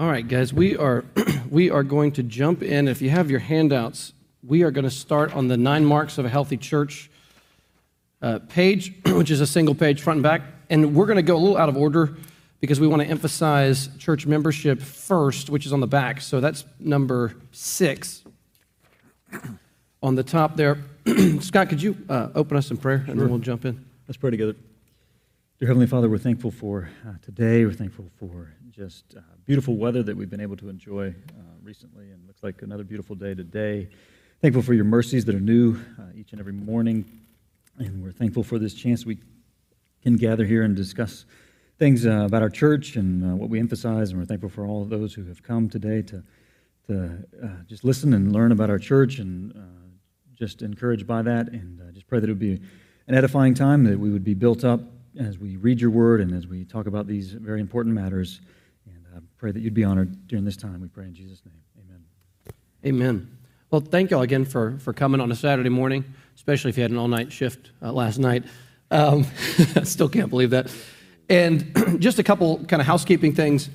All right, guys, we are we are going to jump in. If you have your handouts, we are going to start on the nine marks of a healthy church uh, page, which is a single page, front and back. And we're going to go a little out of order because we want to emphasize church membership first, which is on the back. So that's number six on the top there. Scott, could you uh, open us in prayer and then we'll jump in? Let's pray together. Dear Heavenly Father, we're thankful for uh, today. We're thankful for just uh, beautiful weather that we've been able to enjoy uh, recently, and looks like another beautiful day today. Thankful for your mercies that are new uh, each and every morning, and we're thankful for this chance we can gather here and discuss things uh, about our church and uh, what we emphasize. And we're thankful for all of those who have come today to to just listen and learn about our church and just encouraged by that, and just pray that it would be an edifying time, that we would be built up as we read your word and as we talk about these very important matters. And I pray that you'd be honored during this time. We pray in Jesus' name. Amen. Amen. Well, thank you all again for, for coming on a Saturday morning, especially if you had an all night shift uh, last night. Um, I still can't believe that. And just a couple kind of housekeeping things.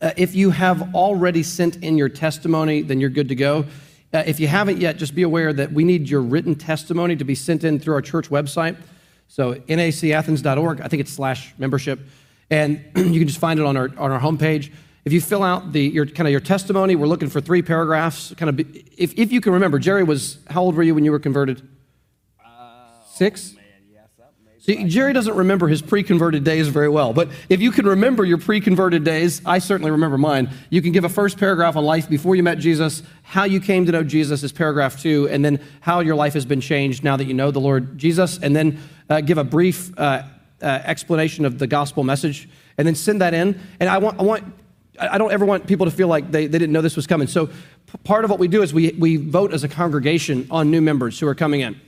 Uh, if you have already sent in your testimony, then you're good to go. Uh, if you haven't yet, just be aware that we need your written testimony to be sent in through our church website. So nacathens.org, I think it's slash membership, and you can just find it on our on our homepage. If you fill out the your kind of your testimony, we're looking for three paragraphs. Kind of, if if you can remember, Jerry was how old were you when you were converted? Uh, Six. Jerry doesn't remember his pre converted days very well, but if you can remember your pre converted days, I certainly remember mine. You can give a first paragraph on life before you met Jesus, how you came to know Jesus is paragraph two, and then how your life has been changed now that you know the Lord Jesus, and then uh, give a brief uh, uh, explanation of the gospel message, and then send that in. And I want, I want I don't ever want people to feel like they, they didn't know this was coming. So, part of what we do is we, we vote as a congregation on new members who are coming in.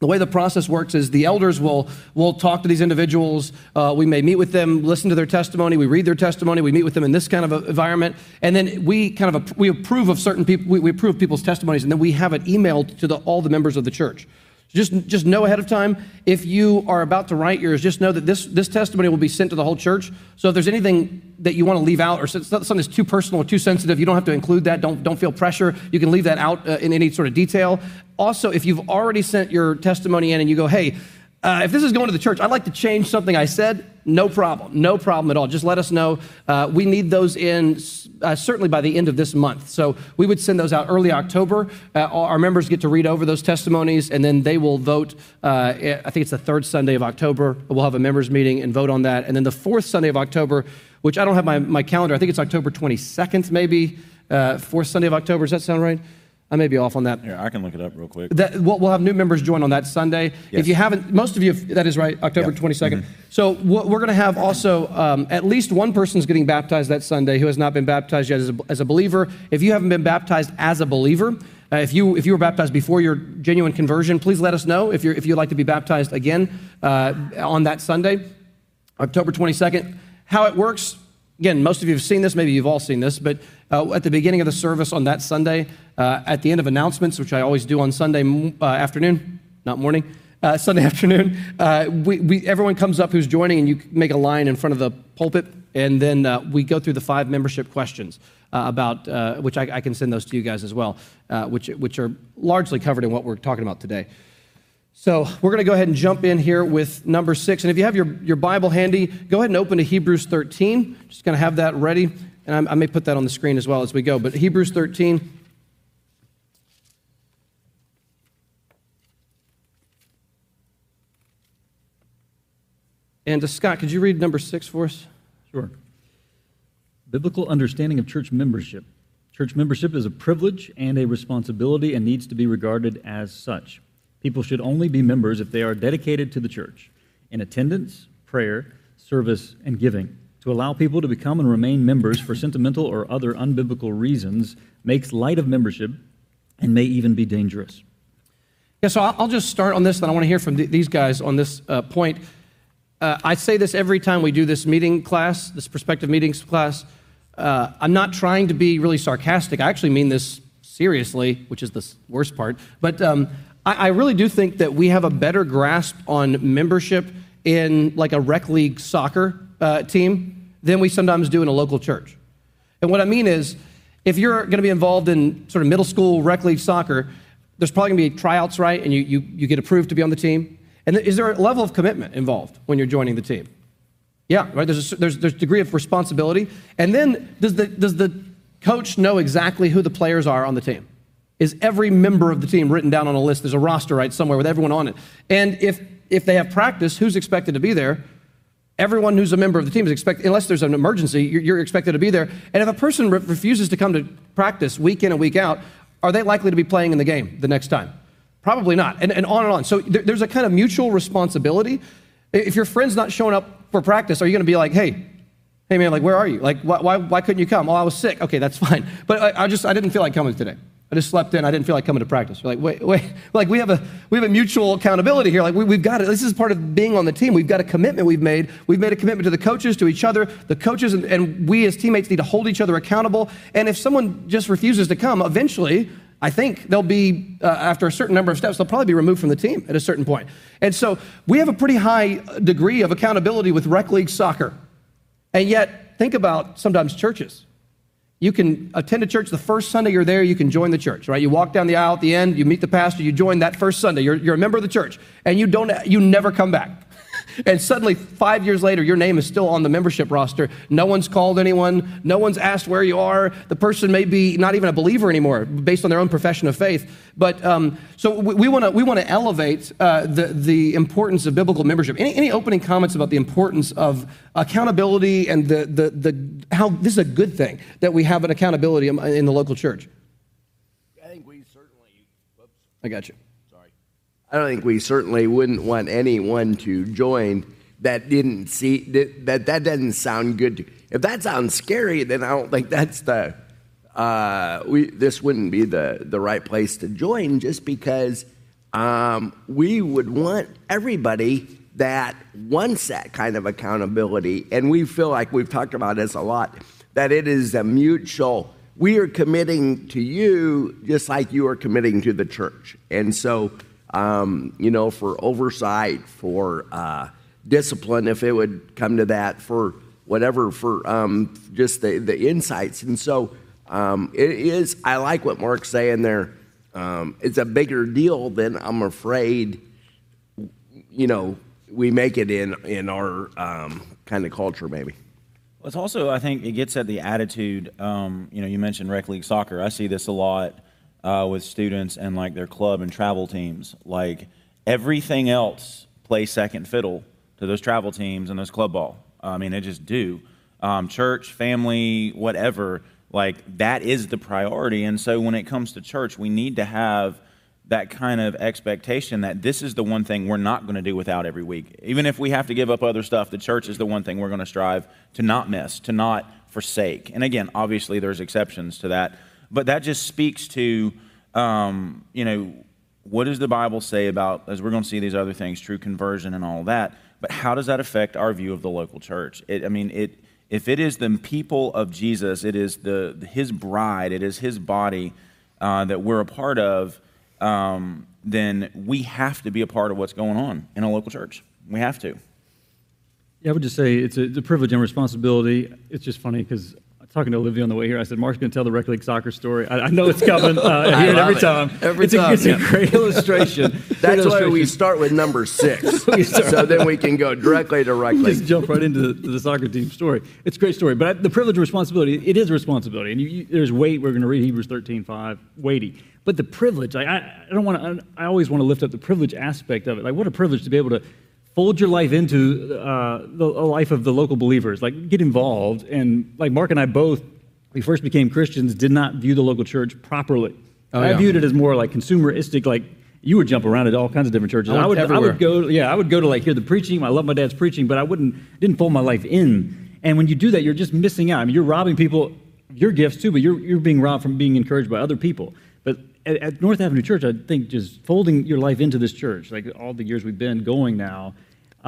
The way the process works is the elders will, will talk to these individuals. Uh, we may meet with them, listen to their testimony. We read their testimony. We meet with them in this kind of environment. And then we kind of we approve of certain people, we, we approve people's testimonies, and then we have it emailed to the, all the members of the church. Just, just know ahead of time if you are about to write yours, just know that this, this testimony will be sent to the whole church. So if there's anything that you want to leave out or something that's too personal or too sensitive, you don't have to include that. Don't, don't feel pressure. You can leave that out uh, in any sort of detail. Also, if you've already sent your testimony in and you go, hey, uh, if this is going to the church, I'd like to change something I said. No problem. No problem at all. Just let us know. Uh, we need those in uh, certainly by the end of this month. So we would send those out early October. Uh, our members get to read over those testimonies and then they will vote. Uh, I think it's the third Sunday of October. We'll have a members meeting and vote on that. And then the fourth Sunday of October, which I don't have my, my calendar, I think it's October 22nd, maybe. Uh, fourth Sunday of October. Does that sound right? I may be off on that. Yeah, I can look it up real quick. That, we'll, we'll have new members join on that Sunday. Yes. If you haven't, most of you, that is right, October 22nd. So we're going to have also um, at least one person's getting baptized that Sunday who has not been baptized yet as a, as a believer. If you haven't been baptized as a believer, uh, if you if you were baptized before your genuine conversion, please let us know if you're if you'd like to be baptized again uh, on that Sunday, October 22nd. How it works? Again, most of you have seen this. Maybe you've all seen this, but uh, at the beginning of the service on that Sunday, uh, at the end of announcements, which I always do on Sunday uh, afternoon, not morning, uh, Sunday afternoon, uh, we, we, everyone comes up who's joining, and you make a line in front of the pulpit, and then uh, we go through the five membership questions. about which I, I, can send those to you guys as well, which, which are largely covered in what we're talking about today. So we're going to go ahead and jump in here with number six. And if you have your, your Bible handy, go ahead and open to Hebrews 13. Just going to have that ready. And I, I may put that on the screen as well as we go. But Hebrews 13. And uh, Scott, could you read number six for us? Sure. Biblical understanding of church membership. Church membership is a privilege and a responsibility and needs to be regarded as such. People should only be members if they are dedicated to the church in attendance, prayer, service, and giving. To allow people to become and remain members for sentimental or other unbiblical reasons makes light of membership and may even be dangerous. Yeah, so I'll just start on this, and I want to hear from these guys on this uh, point. Uh, I say this every time we do this meeting class, this prospective meetings class. Uh, I'm not trying to be really sarcastic. I actually mean this seriously, which is the worst part. But um, I, really do think that we have a better grasp on membership in like a rec league soccer uh, team than we sometimes do in a local church. And what I mean is, if you're going to be involved in sort of middle school rec league soccer, there's probably going to be tryouts, right? And you, you, you get approved to be on the team. And is there a level of commitment involved when you're joining the team? Yeah, right. There's a, there's there's degree of responsibility, and then does the does the coach know exactly who the players are on the team? Is every member of the team written down on a list? There's a roster right somewhere with everyone on it. And if if they have practice, who's expected to be there? Everyone who's a member of the team is expected, unless there's an emergency, you're, you're expected to be there. And if a person re- refuses to come to practice week in and week out, are they likely to be playing in the game the next time? Probably not. And, and on and on. So there, there's a kind of mutual responsibility. If your friend's not showing up for practice, are you going to be like, hey, hey man, like where are you? Like why, why, why couldn't you come? Well, I was sick. Okay, that's fine. But I, I just I didn't feel like coming today. I just slept in. I didn't feel like coming to practice. We're like, wait, wait. Like we have a we have a mutual accountability here. Like we, we've got it. This is part of being on the team. We've got a commitment we've made. We've made a commitment to the coaches, to each other. The coaches and, and we as teammates need to hold each other accountable. And if someone just refuses to come, eventually I think they'll be, uh, after a certain number of steps, they'll probably be removed from the team at a certain point. And so we have a pretty high degree of accountability with rec league soccer. And yet, think about sometimes churches. You can attend a church the first Sunday you're there, you can join the church, right? You walk down the aisle at the end, you meet the pastor, you join that first Sunday, you're, you're a member of the church, and you, don't, you never come back. And suddenly, five years later, your name is still on the membership roster. No one's called anyone. No one's asked where you are. The person may be not even a believer anymore, based on their own profession of faith. But um, so we want to we want to elevate uh, the the importance of biblical membership. Any, any opening comments about the importance of accountability and the the the how this is a good thing that we have an accountability in the local church. I think we certainly. Whoops. I got you. I don't think we certainly wouldn't want anyone to join that didn't see that that doesn't sound good. To, if that sounds scary, then I don't think that's the uh, we. This wouldn't be the the right place to join, just because um, we would want everybody that wants that kind of accountability, and we feel like we've talked about this a lot. That it is a mutual. We are committing to you just like you are committing to the church, and so um, you know, for oversight, for uh, discipline, if it would come to that, for whatever, for um, just the, the insights. And so um, it is, I like what Mark's saying there. Um, it's a bigger deal than I'm afraid, you know, we make it in, in our um, kind of culture, maybe. Well, it's also, I think, it gets at the attitude. Um, you know, you mentioned rec league soccer. I see this a lot uh, with students and like their club and travel teams. Like everything else plays second fiddle to those travel teams and those club ball. I mean, they just do. Um, church, family, whatever, like that is the priority. And so when it comes to church, we need to have that kind of expectation that this is the one thing we're not going to do without every week. Even if we have to give up other stuff, the church is the one thing we're going to strive to not miss, to not forsake. And again, obviously, there's exceptions to that. But that just speaks to, um, you know, what does the Bible say about, as we're going to see these other things, true conversion and all that, but how does that affect our view of the local church? It, I mean, it, if it is the people of Jesus, it is the, his bride, it is his body uh, that we're a part of, um, then we have to be a part of what's going on in a local church. We have to. Yeah, I would just say it's a, it's a privilege and responsibility. It's just funny because talking to Olivia on the way here. I said, Mark's going to tell the rec league soccer story. I, I know it's coming. Uh, I hear it every it. time. Every it's time. A, it's yeah. a great illustration. That's great illustration. why we start with number six, so then we can go directly to rec league. Just jump right into the, the, soccer team story. It's a great story, but I, the privilege and responsibility, it is a responsibility. And you, you, there's weight. We're going to read Hebrews 13, 5, weighty. But the privilege, like, I, I don't want to, I always want to lift up the privilege aspect of it. Like, what a privilege to be able to fold your life into uh, the life of the local believers. Like, get involved. And like Mark and I both we first became Christians, did not view the local church properly. Oh, I viewed it as more like consumeristic, like you would jump around at all kinds of different churches. I would, I would go, yeah, I would go to like hear the preaching. I love my dad's preaching, but I wouldn't didn't fold my life in. And when you do that, you're just missing out. I mean, you're robbing people your gifts too, but you're you're being robbed from being encouraged by other people. But at, at North Avenue Church, I think just folding your life into this church, like all the years we've been going now,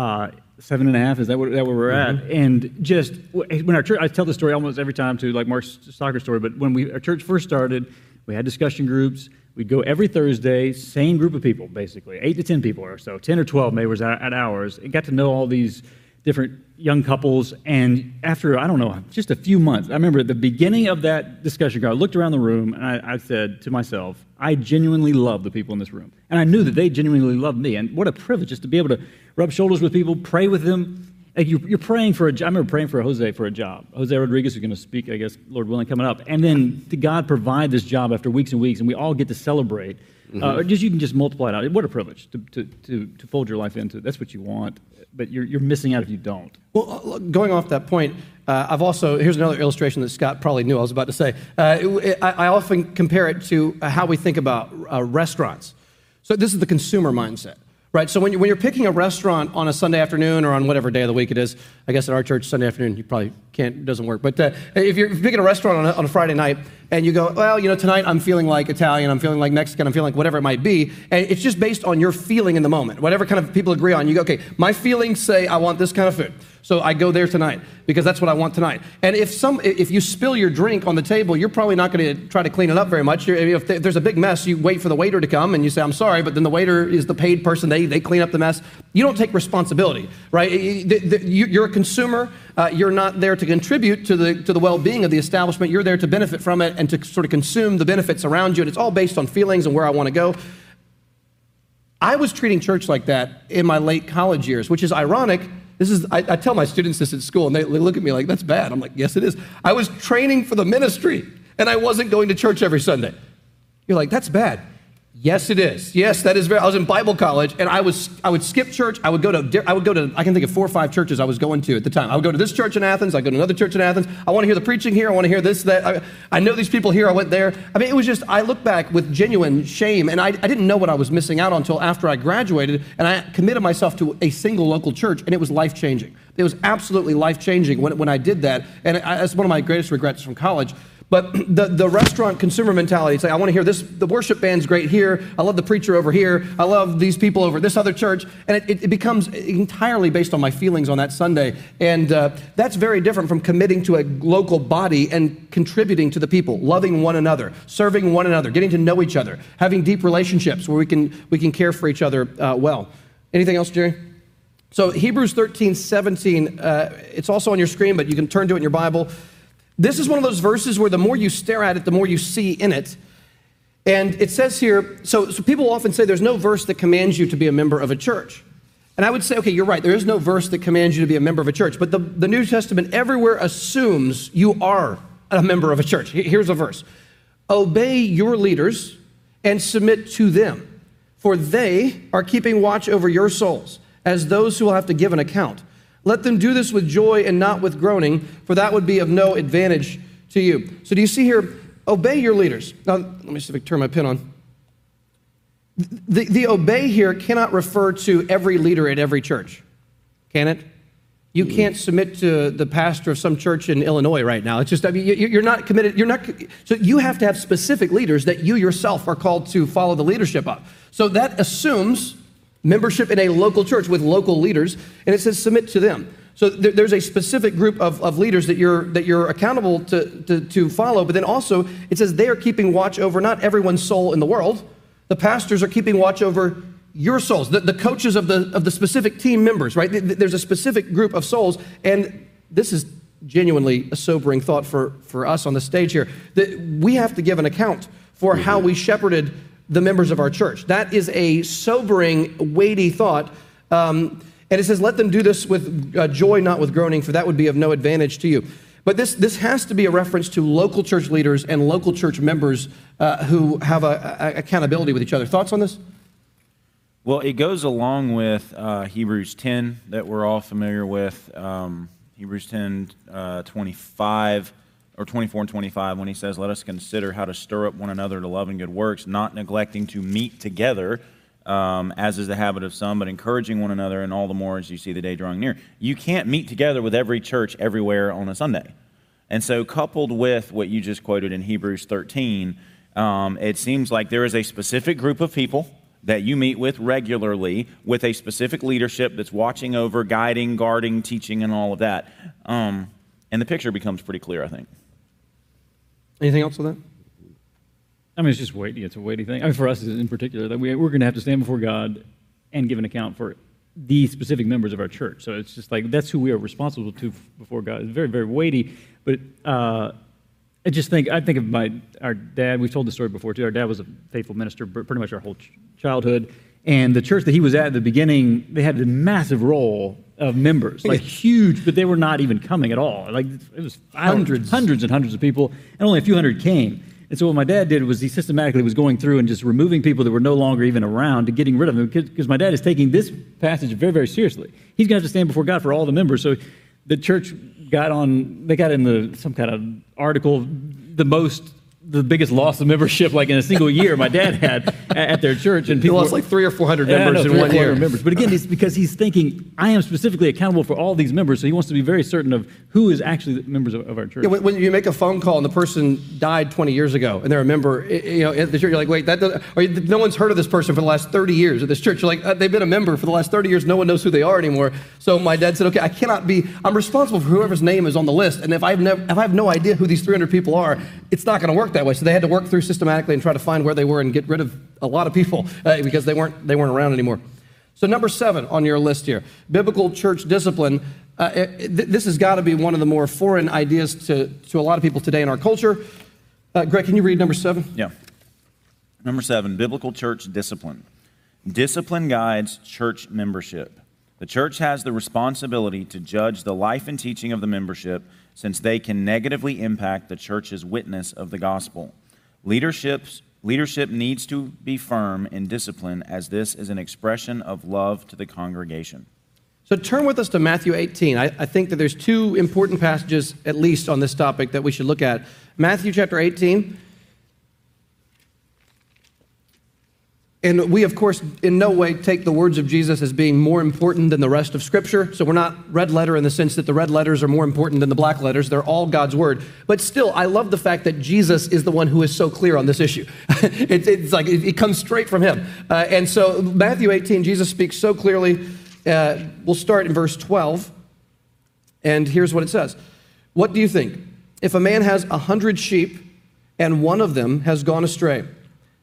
uh, seven and a half. Is that, what, that where we're mm-hmm. at? And just when our church, I tell the story almost every time to like Mark's soccer story. But when we our church first started, we had discussion groups. We'd go every Thursday, same group of people, basically eight to ten people or so, ten or twelve maybe was at, at ours. And got to know all these different young couples. And after, I don't know, just a few months, I remember at the beginning of that discussion, I looked around the room and I, I said to myself, I genuinely love the people in this room. And I knew that they genuinely loved me. And what a privilege just to be able to rub shoulders with people, pray with them. Like you, you're praying for a job. I remember praying for Jose for a job. Jose Rodriguez is going to speak, I guess, Lord willing, coming up. And then to God provide this job after weeks and weeks, and we all get to celebrate. Mm-hmm. Uh, just you can just multiply it out. What a privilege to, to, to, to fold your life into. That's what you want but you're, you're missing out if you don't. Well, uh, going off that point, uh, I've also, here's another illustration that Scott probably knew I was about to say. Uh, it, I, I, often compare it to how we think about uh, restaurants. So this is the consumer mindset. Right, so when, you, when you're picking a restaurant on a Sunday afternoon or on whatever day of the week it is, I guess at our church Sunday afternoon you probably can't doesn't work. But uh, if, you're, if you're picking a restaurant on a, on a Friday night and you go, well, you know, tonight I'm feeling like Italian, I'm feeling like Mexican, I'm feeling like whatever it might be, and it's just based on your feeling in the moment, whatever kind of people agree on. You go, okay, my feelings say I want this kind of food. So I go there tonight because that's what I want tonight. And if some, if you spill your drink on the table, you're probably not going to try to clean it up very much. If there's a big mess, you wait for the waiter to come and you say, "I'm sorry," but then the waiter is the paid person. They they clean up the mess. You don't take responsibility, right? You're a consumer. Uh, you're not there to contribute to the to the well-being of the establishment. You're there to benefit from it and to sort of consume the benefits around you. And it's all based on feelings and where I want to go. I was treating church like that in my late college years, which is ironic this is, I, I, tell my students this at school, and they look at me like, that's bad. I'm like, yes, it is. I was training for the ministry, and I wasn't going to church every Sunday. You're like, that's bad. Yes, it is. Yes, that is very. I was in Bible college, and I was I would skip church. I would go to I would go to I can think of four or five churches I was going to at the time. I would go to this church in Athens. I go to another church in Athens. I want to hear the preaching here. I want to hear this that. I, I know these people here. I went there. I mean, it was just I look back with genuine shame, and I, I didn't know what I was missing out on until after I graduated, and I committed myself to a single local church, and it was life changing. It was absolutely life changing when when I did that, and that's one of my greatest regrets from college but the, the restaurant consumer mentality, it's like, I want to hear this, the worship band's great here. I love the preacher over here. I love these people over this other church. And it, it becomes entirely based on my feelings on that Sunday. And uh, that's very different from committing to a local body and contributing to the people, loving one another, serving one another, getting to know each other, having deep relationships where we can, we can care for each other uh, well. Anything else, Jerry? So Hebrews 13, 17, uh, it's also on your screen, but you can turn to it in your Bible. This is one of those verses where the more you stare at it, the more you see in it. And it says here, so, so people often say there's no verse that commands you to be a member of a church. And I would say, okay, you're right, there is no verse that commands you to be a member of a church. But the, the New Testament everywhere assumes you are a member of a church. Here's a verse Obey your leaders and submit to them, for they are keeping watch over your souls as those who will have to give an account. Let them do this with joy and not with groaning, for that would be of no advantage to you. So, do you see here? Obey your leaders. Now, let me see if I can turn my pin on. The, the obey here cannot refer to every leader at every church, can it? You mm. can't submit to the pastor of some church in Illinois right now. It's just, I mean, you're not committed. You're not, so you have to have specific leaders that you yourself are called to follow the leadership of. So that assumes membership in a local church with local leaders, and it says submit to them. So there, there's a specific group of, of leaders that you're, that you're accountable to, to, to follow, but then also it says they are keeping watch over not everyone's soul in the world. The pastors are keeping watch over your souls, the, the coaches of the, of the specific team members, right? There's a specific group of souls, and this is genuinely a sobering thought for, for us on the stage here that we have to give an account for how mm-hmm. we shepherded the members of our church. That is a sobering, weighty thought. Um, and it says, let them do this with uh, joy, not with groaning, for that would be of no advantage to you. But this, this has to be a reference to local church leaders and local church members uh, who have a, a, accountability with each other. Thoughts on this? Well, it goes along with uh, Hebrews 10 that we're all familiar with. Um, Hebrews 10 uh, 25 or 24 and 25 when he says, Let us consider how to stir up one another to love and good works, not neglecting to meet together, um, as is the habit of some, but encouraging one another, and all the more as you see the day drawing near. You can't meet together with every church everywhere on a Sunday. And so, coupled with what you just quoted in Hebrews 13, um, it seems like there is a specific group of people that you meet with regularly with a specific leadership that's watching over, guiding, guarding, teaching, and all of that. Um, and the picture becomes pretty clear, I think. Anything else on that? I mean, it's just weighty. It's a weighty thing. I mean, for us in particular, that we, we're going to have to stand before God and give an account for the specific members of our church. So it's just like that's who we are responsible to before God. It's very, very weighty. But uh, I just think I think of my our dad. We've told the story before too. Our dad was a faithful minister pretty much our whole ch- childhood, and the church that he was at at the beginning, they had a massive roll of members, like huge, but they were not even coming at all. Like it was hundreds, hundreds and hundreds of people, and only a few hundred came. And so what my dad did was he systematically was going through and just removing people that were no longer even around to getting rid of them because my dad is taking this passage very, very seriously. He's going to have to stand before God for all the members. So the church got on, they got in the some kind of article, the most the biggest loss of membership like in a single year my dad had at their church and people lost like three or four hundred members in one year. members. but again it's because he's thinking i am specifically accountable for all these members so he wants to be very certain of who is actually members of, of our church. Yeah, when, when, you make a phone call and the person died 20 years ago and they're a member you know at the church you're like wait that or no one's heard of this person for the last 30 years at this church. You're like uh, they've been a member for the last 30 years. No one knows who they are anymore. So my dad said okay i cannot be i'm responsible for whoever's name is on the list and if i've never if i have no idea who these 300 people are it's not going to work that way so they had to work through systematically and try to find where they were and get rid of a lot of people uh, because they weren't, they weren't around anymore. So, number seven on your list here biblical church discipline. Uh, it, this has got to be one of the more foreign ideas to, to a lot of people today in our culture. Uh, Greg, can you read number seven? Yeah. Number seven biblical church discipline. Discipline guides church membership. The church has the responsibility to judge the life and teaching of the membership since they can negatively impact the church's witness of the gospel. Leadership's, leadership needs to be firm in discipline, as this is an expression of love to the congregation. So turn with us to Matthew 18. I, I, think that there's two important passages, at least, on this topic that we should look at. Matthew chapter 18. And we, of course, in no way take the words of Jesus as being more important than the rest of Scripture. So we're not red letter in the sense that the red letters are more important than the black letters. They're all God's Word. But still, I love the fact that Jesus is the one who is so clear on this issue. it, it's like it, it, comes straight from Him. Uh, and so, Matthew 18, Jesus speaks so clearly. Uh, we'll start in verse 12. And here's what it says What do you think? If a man has a hundred sheep and one of them has gone astray,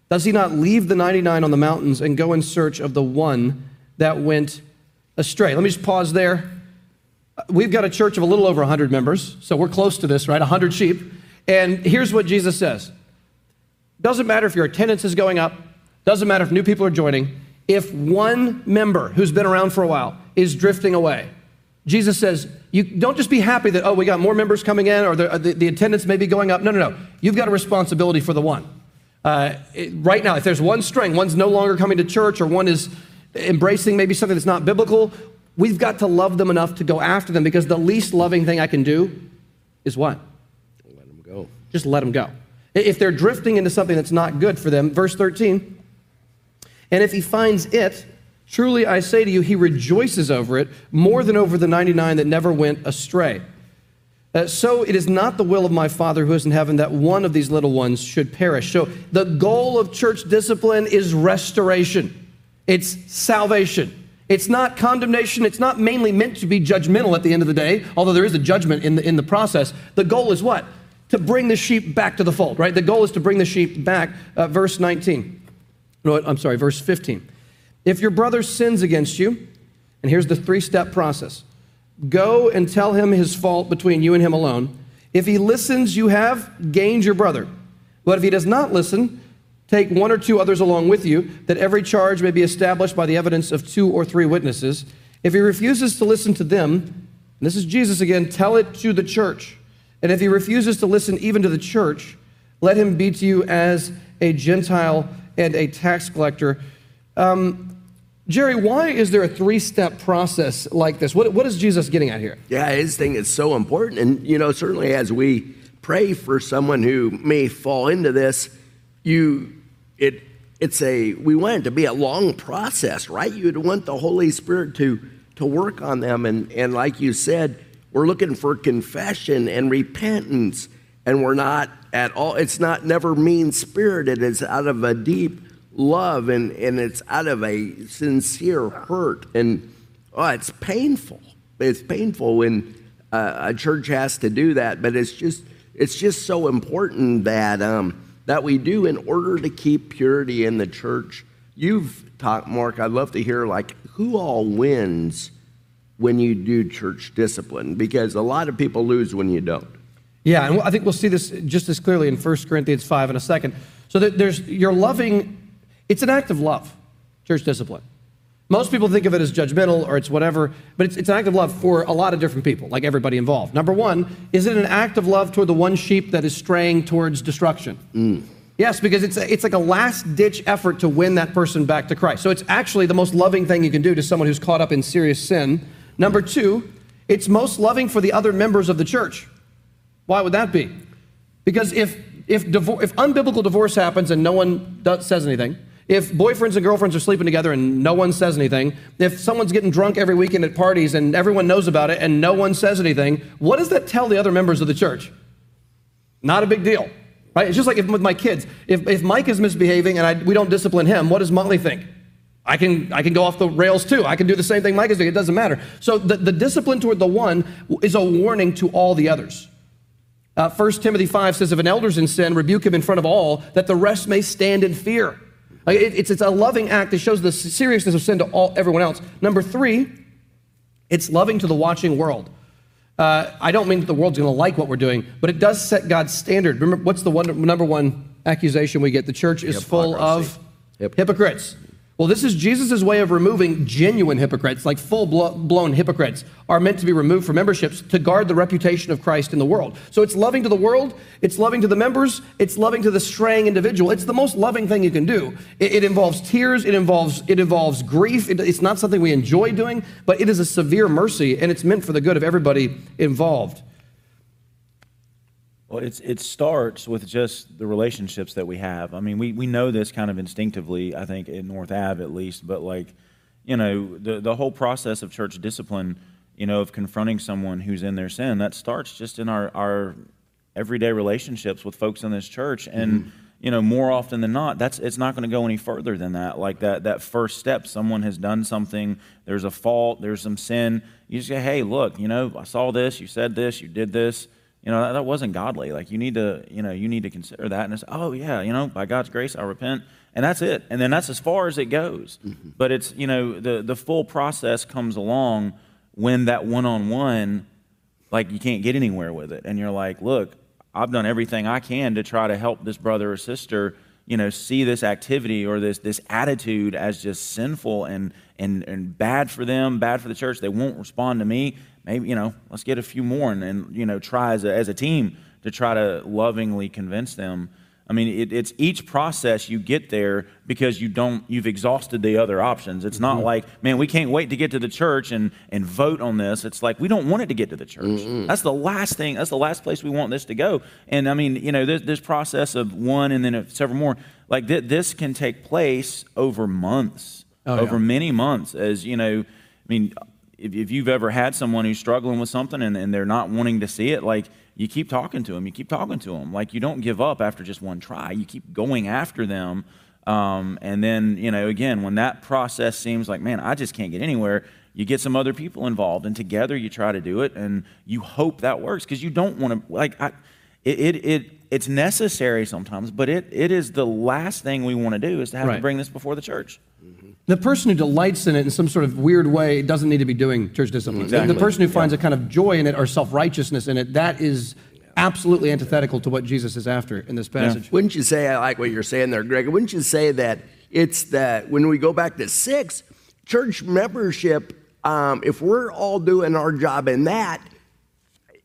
does he not leave the 99 on the mountains and go in search of the one that went astray? Let me just pause there. We've got a church of a little over 100 members, so we're close to this, right? 100 sheep. And here's what Jesus says Doesn't matter if your attendance is going up, doesn't matter if new people are joining, if one member who's been around for a while is drifting away, Jesus says, you don't just be happy that, oh, we got more members coming in or the, uh, the, the attendance may be going up. No, no, no. You've got a responsibility for the one. Uh, it, right now, if there's one string, one's no longer coming to church, or one is embracing maybe something that's not biblical, we've got to love them enough to go after them because the least loving thing I can do is what? Let them go. Just let them go. If they're drifting into something that's not good for them, verse 13, and if he finds it, truly I say to you, he rejoices over it more than over the 99 that never went astray. Uh, so it is not the will of my Father who is in heaven that one of these little ones should perish. So the goal of church discipline is restoration, it's salvation. It's not condemnation. It's not mainly meant to be judgmental at the end of the day, although there is a judgment in the, in the process. The goal is what? To bring the sheep back to the fold, right? The goal is to bring the sheep back. Uh, verse 19. No, I'm sorry, verse 15. If your brother sins against you, and here's the three step process Go and tell him his fault between you and him alone. If he listens, you have gained your brother. But if he does not listen, take one or two others along with you, that every charge may be established by the evidence of two or three witnesses. If he refuses to listen to them, this is Jesus again, tell it to the church. And if he refuses to listen even to the church, let him be to you as a Gentile and a tax collector. Um, Jerry, why is there a three step process like this? What, what is Jesus getting at here? Yeah, his thing is so important. And, you know, certainly as we pray for someone who may fall into this, you, it, it's a, we want it to be a long process, right? You'd want the Holy Spirit to, to work on them. And, and like you said, we're looking for confession and repentance. And we're not at all, it's not never mean spirited. It's out of a deep love and, and it's out of a sincere hurt. And oh, it's painful. It's painful when uh, a church has to do that, but it's just, it's just so important that, um, that we do in order to keep purity in the church you've talked, Mark. I'd love to hear like who all wins when you do church discipline because a lot of people lose when you don't. Yeah, and I think we'll see this just as clearly in 1 Corinthians 5 in a second. So there's you're loving, it's an act of love, church discipline. Most people think of it as judgmental or it's whatever, but it's, it's an act of love for a lot of different people, like everybody involved. Number one, is it an act of love toward the one sheep that is straying towards destruction? Mm. Yes, because it's, a, it's like a last ditch effort to win that person back to Christ. So it's actually the most loving thing you can do to someone who's caught up in serious sin. Number two, it's most loving for the other members of the church. Why would that be? Because if, if, divor- if unbiblical divorce happens and no one does, says anything, if boyfriends and girlfriends are sleeping together and no one says anything, if someone's getting drunk every weekend at parties and everyone knows about it and no one says anything, what does that tell the other members of the church? Not a big deal, right? It's just like if, with my kids. If, if Mike is misbehaving and I, we don't discipline him, what does Molly think? I can, I can go off the rails too. I can do the same thing Mike is doing. It doesn't matter. So the, the discipline toward the one is a warning to all the others. Uh, 1 Timothy 5 says, If an elder's in sin, rebuke him in front of all, that the rest may stand in fear. Like, it- it's, it's a loving act that shows the seriousness of sin to all, everyone else. Number three, it's loving to the watching world. Uh, I don't mean that the world's going to like what we're doing, but it does set God's standard. Remember, what's the one, number one accusation we get? The church is full of Yep. hypocrites. Well, this is Jesus' way of removing genuine hypocrites, like full blown hypocrites, are meant to be removed from memberships to guard the reputation of Christ in the world. So it's loving to the world, it's loving to the members, it's loving to the straying individual. It's the most loving thing you can do. It, it involves tears, it involves, it involves grief. It- it's not something we enjoy doing, but it is a severe mercy, and it's meant for the good of everybody involved. Well, it's, it starts with just the relationships that we have. I mean, we, we know this kind of instinctively, I think, in North Ave at least, but like, you know, the, the whole process of church discipline, you know, of confronting someone who's in their sin, that starts just in our, our everyday relationships with folks in this church. Mm-hmm. And, you know, more often than not, that's it's not going to go any further than that. Like that that first step, someone has done something, there's a fault, there's some sin. You just say, hey, look, you know, I saw this, you said this, you did this you know that, that wasn't godly. Like you need to you know you need to consider that. And it's oh yeah you know by god's grace i repent. And that's it. And then that's as far as it goes. Mm-hmm. But it's you know the the full process comes along when that one-on-one like you can't get anywhere with it. And you're like look i've done everything i can to try to help this brother or sister you know see this activity or this this attitude as just sinful and and and bad for them bad for the church they won't respond to me. Maybe you know let's get a few more and, and you know try as a, as a team to try to lovingly convince them. I mean it, it's each process you get there because you don't you've exhausted the other options. It's not mm-hmm. like man we can't wait to get to the church and and vote on this. It's like we don't want it to get to the church. That's the last thing that's the last place we want this to go. And i mean you know this, this process of one and then several more like th- this can take place over months Oh, over yeah. many months as you know i mean if, if you've ever had someone who's struggling with something and, and they're not wanting to see it like you keep talking to them you keep talking to them like you don't give up after just one try you keep going after them um, and then you know again when that process seems like man i just can't get anywhere you get some other people involved and together you try to do it and you hope that works because you don't want to like I, it, it, it it's necessary sometimes but it, it is the last thing we want to do is to have Right. to bring this before the church The person who delights in it in some sort of weird way doesn't need to be doing church discipline. The- Exactly. The person who finds a kind of joy in it or self righteousness in it, that is absolutely antithetical to what Jesus is after in this passage. Wouldn't you say, I like what you're saying there, Greg, wouldn't you say that it's that when we go back to six, church membership, um, if we're all doing our job in that,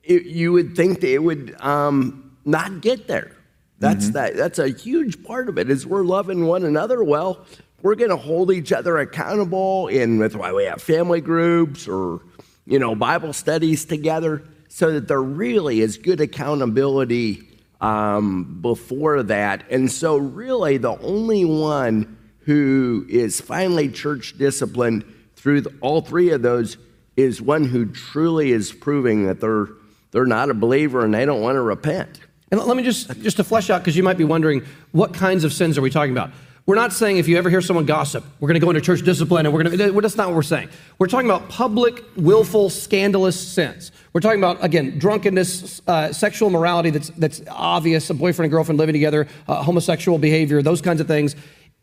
it, you would think that it would um, not get there. That's that. That's a huge part of it. Is we're loving one another well. We're going to hold each other accountable, and that's why we have family groups or you know Bible studies together, so that there really is good accountability um, before that. And so, really, the only one who is finally church disciplined through the, all three of those is one who truly is proving that they're they're not a believer and they don't want to repent. And let me just, just to flesh out, because you might be wondering, what kinds of sins are we talking about? We're not saying if you ever hear someone gossip, we're going to go into church discipline and we're going to, that's not what we're saying. We're talking about public, willful, scandalous sins. We're talking about, again, drunkenness, uh, sexual morality that's, that's obvious, a boyfriend and girlfriend living together, uh, homosexual behavior, those kinds of things.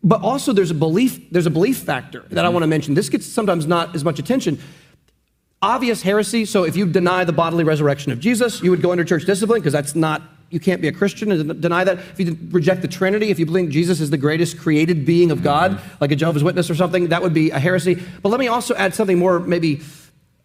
But also, there's a belief, there's a belief factor that I want to mention. This gets sometimes not as much attention. Obvious heresy. So, if you deny the bodily resurrection of Jesus, you would go under church discipline because that's not, you can't be a Christian and deny that. If you reject the Trinity, if you believe Jesus is the greatest created being of God, like a Jehovah's Witness or something, that would be a heresy. But let me also add something more maybe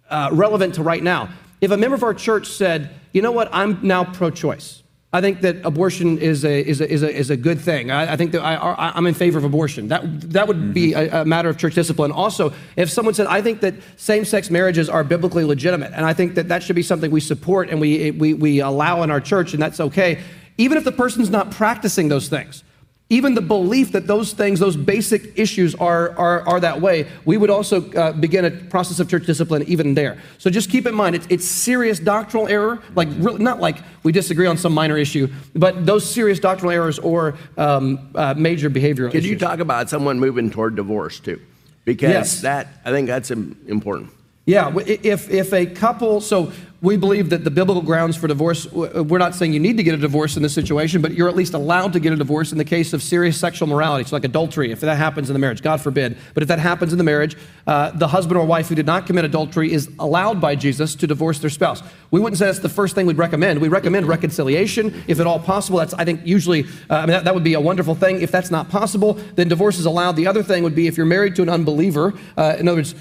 uh, relevant to right now. If a member of our church said, you know what, I'm now pro choice. I think that abortion is a, is a, is a, is a good thing. I, I think that I, am in favor of abortion. That, that would mm-hmm. be a, a, matter of church discipline. Also, if someone said, I think that same sex marriages are biblically legitimate, and I think that that should be something we support and we, we, we allow in our church, and that's okay, even if the person's not practicing those things, even the belief that those things, those basic issues are, are, are that way, we would also uh, begin a process of church discipline even there. So just keep in mind, it's, it's serious doctrinal error, like really, not like we disagree on some minor issue, but those serious doctrinal errors or um, uh, major behavioral Could issues. you talk about someone moving toward divorce too? Because yes. that, I think that's important. Yeah, if, if a couple, so we believe that the biblical grounds for divorce, we're not saying you need to get a divorce in this situation, but you're at least allowed to get a divorce in the case of serious sexual morality. So, like adultery, if that happens in the marriage, God forbid. But if that happens in the marriage, uh, the husband or wife who did not commit adultery is allowed by Jesus to divorce their spouse. We wouldn't say that's the first thing we'd recommend. We recommend reconciliation, if at all possible. That's, I think, usually, uh, I mean, that, that, would be a wonderful thing. If that's not possible, then divorce is allowed. The other thing would be if you're married to an unbeliever, uh, in other words,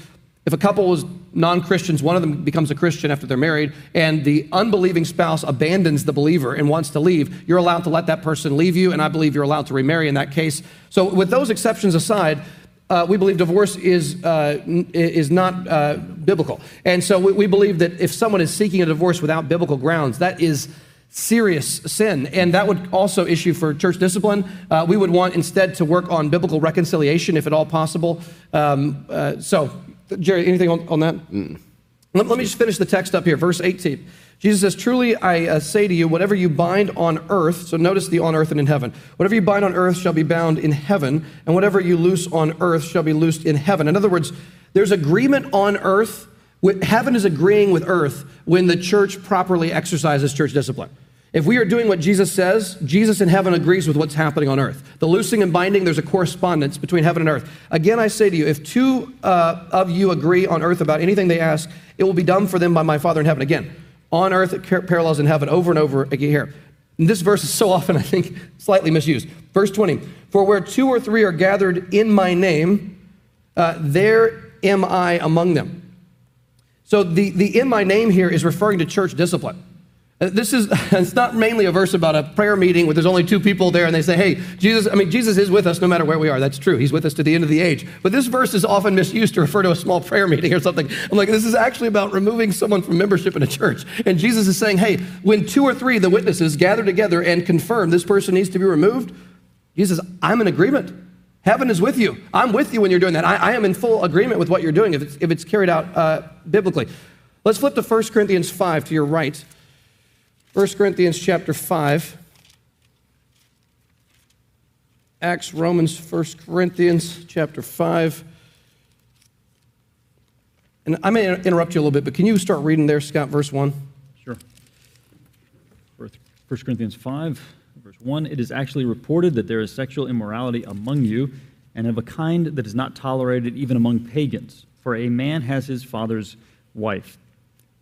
if a couple was non Christians, one of them becomes a Christian after they're married, and the unbelieving spouse abandons the believer and wants to leave, you're allowed to let that person leave you, and I believe you're allowed to remarry in that case. So, with those exceptions aside, uh, we believe divorce is, uh, is not uh, biblical. And so we, we believe that if someone is seeking a divorce without biblical grounds, that is serious sin. And that would also issue for church discipline. Uh, we would want instead to work on biblical reconciliation if at all possible. Um, uh, so Jerry, anything on, on that? Let, let, me just finish the text up here, verse 18. Jesus says, Truly I uh, say to you, whatever you bind on earth, so notice the on earth and in heaven, whatever you bind on earth shall be bound in heaven, and whatever you loose on earth shall be loosed in heaven. In other words, there's agreement on earth. Heaven is agreeing with earth when the church properly exercises church discipline. If we are doing what Jesus says, Jesus in heaven agrees with what's happening on earth. The loosing and binding, there's a correspondence between heaven and earth. Again, I say to you, if two uh, of you agree on earth about anything they ask, it will be done for them by my Father in heaven. Again, on earth, it parallels in heaven over and over again here. And this verse is so often, I think, slightly misused. Verse 20 For where two or three are gathered in my name, uh, there am I among them. So the, the in my name here is referring to church discipline. Uh, this is, it's not mainly a verse about a prayer meeting where there's only two people there and they say, hey, Jesus, I mean, Jesus is with us no matter where we are. That's true. He's with us to the end of the age. But this verse is often misused to refer to a small prayer meeting or something. I'm like, this is actually about removing someone from membership in a church. And Jesus is saying, hey, when two or three, the witnesses, gather together and confirm this person needs to be removed, Jesus, I'm in agreement. Heaven is with you. I'm with you when you're doing that. I, I am in full agreement with what you're doing if it's, if it's carried out uh, biblically. Let's flip to 1 Corinthians 5 to your right. 1 Corinthians chapter 5. Acts, Romans, 1 Corinthians chapter 5. And I may interrupt you a little bit, but can you start reading there, Scott, verse 1? Sure. 1 Corinthians 5, verse 1. It is actually reported that there is sexual immorality among you, and of a kind that is not tolerated even among pagans. For a man has his father's wife.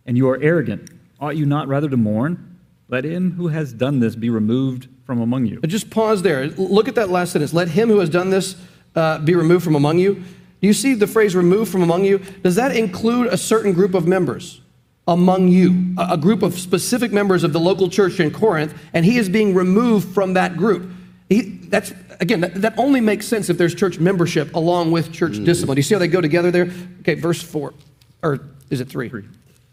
And you are arrogant. Ought you not rather to mourn? Let him who has done this be removed from among you. Just pause there. Look at that last sentence. Let him who has done this uh, be removed from among you. You see the phrase removed from among you? Does that include a certain group of members among you? A group of specific members of the local church in Corinth, and he is being removed from that group. He, that's again, that, that, only makes sense if there's church membership along with church mm-hmm. discipline. Do you see how they go together there? Okay, verse four, or is it three? Three.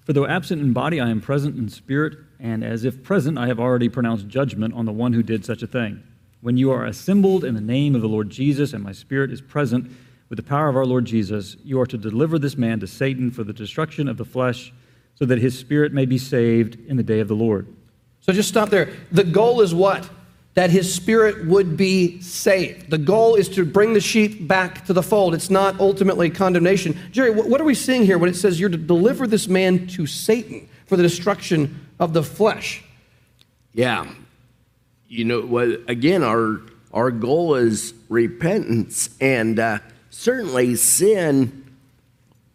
For though absent in body, I am present in spirit and as if present, I have already pronounced judgment on the one who did such a thing. When you are assembled in the name of the Lord Jesus, and my spirit is present with the power of our Lord Jesus, you are to deliver this man to Satan for the destruction of the flesh, so that his spirit may be saved in the day of the Lord. So just stop there. The goal is what? That his spirit would be saved. The goal is to bring the sheep back to the fold. It's not ultimately condemnation. Jerry, what are we seeing here when it says you're to deliver this man to Satan for the destruction of the flesh. Yeah. You know, again, our our goal is repentance, and uh, certainly sin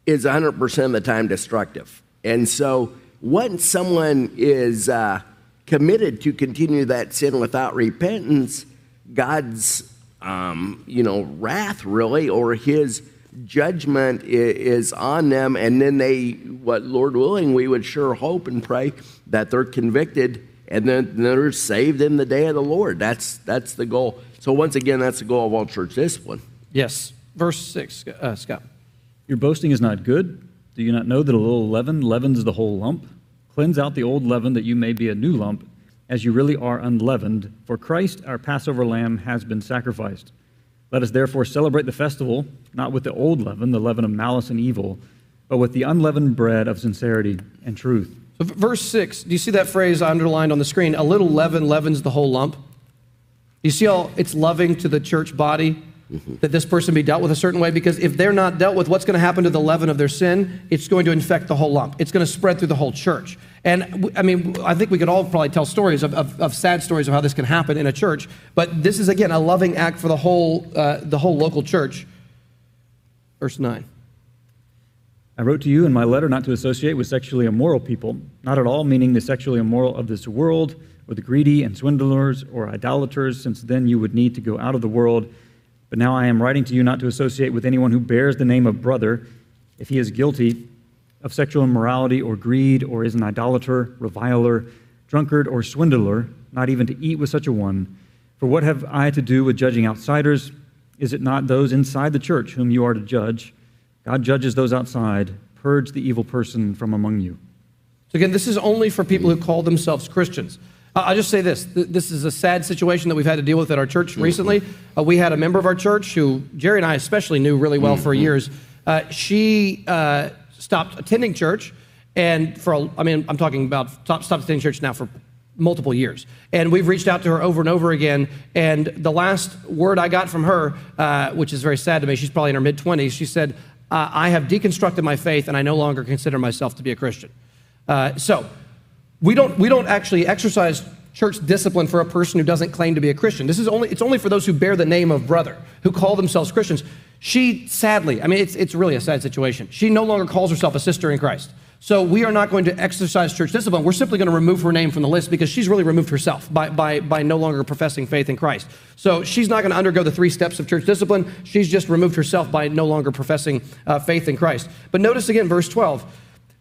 is 100% of the time destructive. And so, once someone is uh, committed to continue that sin without repentance, God's um, you know wrath really or His judgment is on them, and then they, what Lord willing, we would sure hope and pray that they're convicted and then they're saved in the day of the Lord. That's that's the goal. So once again, that's the goal of all church discipline. Yes, verse six, uh, Scott. Your boasting is not good. Do you not know that a little leaven leavens the whole lump? Cleanse out the old leaven that you may be a new lump, as you really are unleavened. For Christ, our Passover lamb, has been sacrificed. Let us therefore celebrate the festival, not with the old leaven, the leaven of malice and evil, but with the unleavened bread of sincerity and truth. So, verse 6, do you see that phrase underlined on the screen? A little leaven leavens the whole lump. You see how it's loving to the church body mm-hmm. that this person be dealt with a certain way? Because if they're not dealt with, what's going to happen to the leaven of their sin? It's going to infect the whole lump, it's going to spread through the whole church. And I mean, I think we could all probably tell stories of, of, of, sad stories of how this can happen in a church. But this is, again, a loving act for the whole, uh, the whole local church. Verse 9. I wrote to you in my letter not to associate with sexually immoral people, not at all meaning the sexually immoral of this world, or the greedy and swindlers, or idolaters, since then you would need to go out of the world. But now I am writing to you not to associate with anyone who bears the name of brother, if he is guilty of sexual immorality or greed, or is an idolater, reviler, drunkard, or swindler, not even to eat with such a one. For what have I to do with judging outsiders? Is it not those inside the church whom you are to judge? God judges those outside. Purge the evil person from among you. So, again, this is only for people who call themselves Christians. I'll just say this this is a sad situation that we've had to deal with at our church mm-hmm. recently. Uh, we had a member of our church who Jerry and I especially knew really well for mm-hmm. years. Uh, she uh, stopped attending church, and for a, I mean, I'm talking about stopped, stopped attending church now for multiple years. And we've reached out to her over and over again. And the last word I got from her, uh, which is very sad to me, she's probably in her mid 20s, she said, uh, I have deconstructed my faith and I no longer consider myself to be a Christian. Uh, so we don't, we don't actually exercise church discipline for a person who doesn't claim to be a Christian. This is only, it's only for those who bear the name of brother, who call themselves Christians. She, sadly, I mean, it's, it's really a sad situation. She no longer calls herself a sister in Christ. So we are not going to exercise church discipline. We're simply going to remove her name from the list because she's really removed herself by, by, by no longer professing faith in Christ. So she's not going to undergo the three steps of church discipline. She's just removed herself by no longer professing uh, faith in Christ. But notice again, verse 12.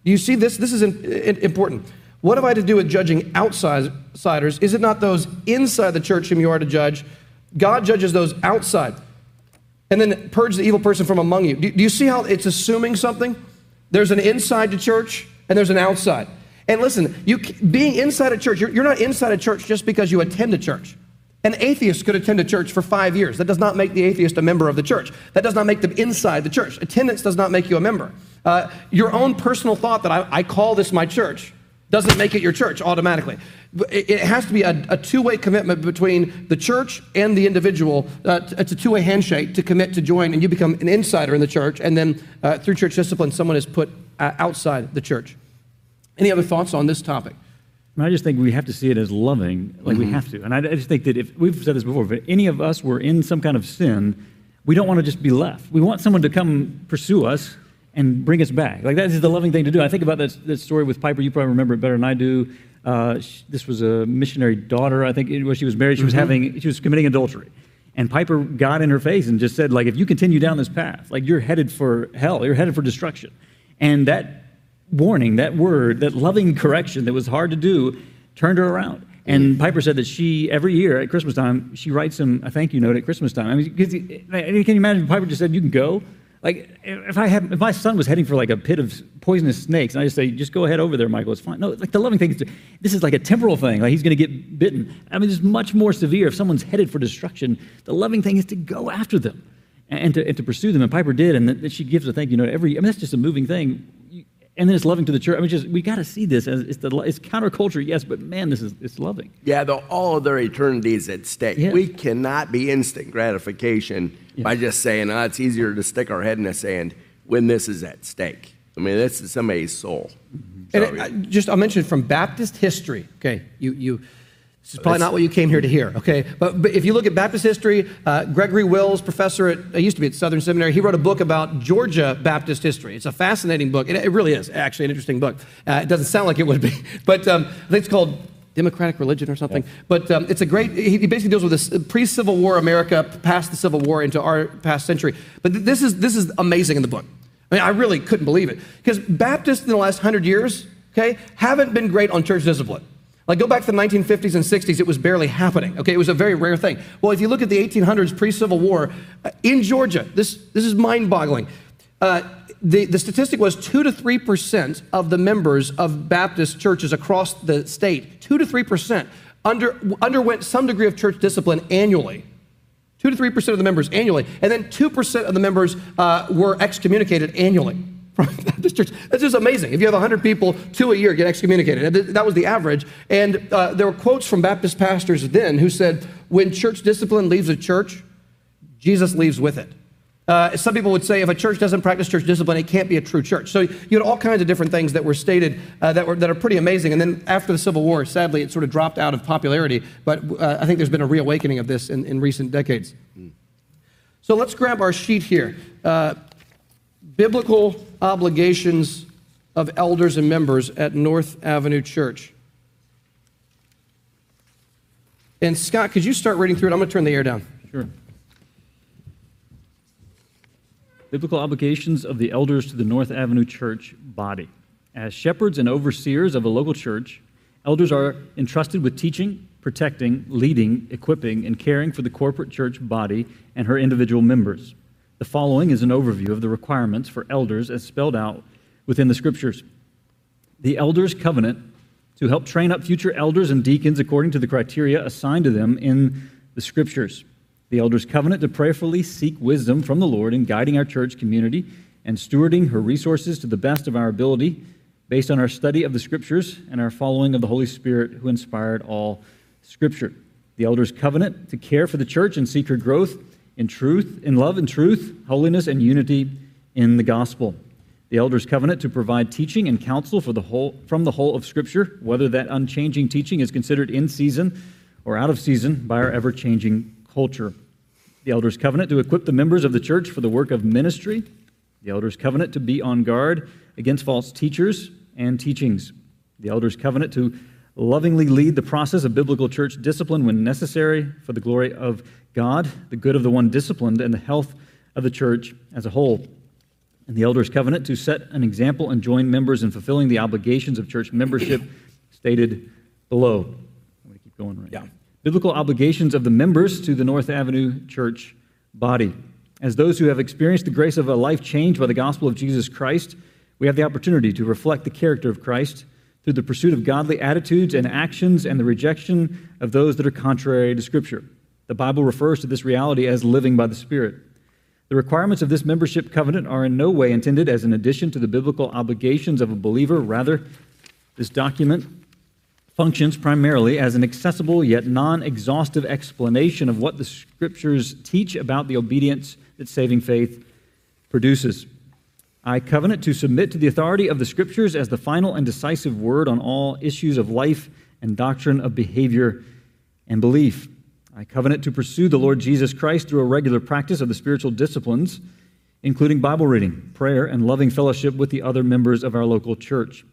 You see this? This is important. What have I to do with judging outsiders? Is it not those inside the church whom you are to judge? God judges those outside and then purge the evil person from among you. Do, you see how it's assuming something? There's an inside to church and there's an outside. And listen, you being inside a church, you're, you're not inside a church just because you attend a church. An atheist could attend a church for five years. That does not make the atheist a member of the church. That does not make them inside the church. Attendance does not make you a member. Uh, your own personal thought that I, I call this my church doesn't make it your church automatically. It has to be a, a two way commitment between the church and the individual. Uh, it's a two way handshake to commit to join, and you become an insider in the church. And then uh, through church discipline, someone is put uh, outside the church. Any other thoughts on this topic? I just think we have to see it as loving, like mm-hmm. we have to. And I, I just think that if we've said this before, if any of us were in some kind of sin, we don't want to just be left. We want someone to come pursue us and bring us back. Like that is the loving thing to do. I think about that, that story with Piper. You probably remember it better than I do. Uh, she, this was a missionary daughter. I think when she was married, she mm-hmm. was having she was committing adultery, and Piper got in her face and just said, like, if you continue down this path, like you're headed for hell, you're headed for destruction. And that warning, that word, that loving correction that was hard to do, turned her around. And Piper said that she, every year at Christmas time, she writes him a thank you note at Christmas time. I mean, can you imagine Piper just said, you can go? Like, if I had, if my son was heading for like a pit of poisonous snakes, and I just say, just go ahead over there, Michael, it's fine. No, like the loving thing is, to, this is like a temporal thing. Like he's going to get bitten. I mean, it's much more severe. If someone's headed for destruction, the loving thing is to go after them and to, and to pursue them. And Piper did, and she gives a thank you note every. I mean, that's just a moving thing and then it's loving to the church. I mean, just we got to see this as it's, the, it's counterculture, yes, but man, this is it's loving. Yeah, the, all of their eternity is at stake. Yeah. We cannot be instant gratification yeah. by just saying, "Oh, it's easier to stick our head in the sand when this is at stake." I mean, this is somebody's soul. Mm-hmm. And it, I, just I'll mention from Baptist history. Okay, you you This is probably not what you came here to hear, okay? But, but if you look at Baptist history, uh, Gregory Wills, professor at, uh, used to be at Southern Seminary, he wrote a book about Georgia Baptist history. It's a fascinating book. It, it really is, actually, an interesting book. Uh, it doesn't sound like it would be, but um, I think it's called Democratic Religion or something. Yeah. But um, it's a great, he, he basically deals with this pre Civil War America, past the Civil War into our past century. But th- this, is, this is amazing in the book. I mean, I really couldn't believe it. Because Baptists in the last hundred years, okay, haven't been great on church discipline. Like, go back to the 1950s and 60s, it was barely happening. Okay, it was a very rare thing. Well, if you look at the 1800s, pre Civil War, uh, in Georgia, this, this is mind boggling. Uh, the, the statistic was 2 to 3% of the members of Baptist churches across the state, 2 to 3%, under, underwent some degree of church discipline annually. 2 to 3% of the members annually. And then 2% of the members uh, were excommunicated annually from Baptist church. That's just amazing. If you have 100 people, two a year get excommunicated. That was the average. And uh, there were quotes from Baptist pastors then who said, when church discipline leaves a church, Jesus leaves with it. Uh, some people would say if a church doesn't practice church discipline, it can't be a true church. So you had all kinds of different things that were stated uh, that, were, that are pretty amazing. And then after the Civil War, sadly, it sort of dropped out of popularity. But uh, I think there's been a reawakening of this in, in recent decades. So let's grab our sheet here. Uh, biblical obligations of elders and members at North Avenue Church. And Scott, could you start reading through it? I'm going to turn the air down. Sure. Biblical obligations of the elders to the North Avenue Church body. As shepherds and overseers of a local church, elders are entrusted with teaching, protecting, leading, equipping, and caring for the corporate church body and her individual members. The following is an overview of the requirements for elders as spelled out within the scriptures. The elders' covenant to help train up future elders and deacons according to the criteria assigned to them in the scriptures. The elders' covenant to prayerfully seek wisdom from the Lord in guiding our church community and stewarding her resources to the best of our ability based on our study of the scriptures and our following of the Holy Spirit who inspired all scripture. The elders' covenant to care for the church and seek her growth in truth, in love and truth, holiness and unity in the gospel. The elders' covenant to provide teaching and counsel for the whole, from the whole of Scripture, whether that unchanging teaching is considered in season or out of season by our ever changing culture. The elders' covenant to equip the members of the church for the work of ministry. The elders' covenant to be on guard against false teachers and teachings. The elders' covenant to lovingly lead the process of biblical church discipline when necessary for the glory of God, the good of the one disciplined, and the health of the church as a whole. And the elders' covenant to set an example and join members in fulfilling the obligations of church membership stated below. I'm going to keep going right yeah. now. Biblical obligations of the members to the North Avenue church body. As those who have experienced the grace of a life changed by the gospel of Jesus Christ, we have the opportunity to reflect the character of Christ through the pursuit of godly attitudes and actions and the rejection of those that are contrary to Scripture. The Bible refers to this reality as living by the Spirit. The requirements of this membership covenant are in no way intended as an addition to the biblical obligations of a believer. Rather, this document functions primarily as an accessible yet non exhaustive explanation of what the Scriptures teach about the obedience that saving faith produces. I covenant to submit to the authority of the Scriptures as the final and decisive word on all issues of life and doctrine of behavior and belief. I covenant to pursue the Lord Jesus Christ through a regular practice of the spiritual disciplines, including Bible reading, prayer, and loving fellowship with the other members of our local church.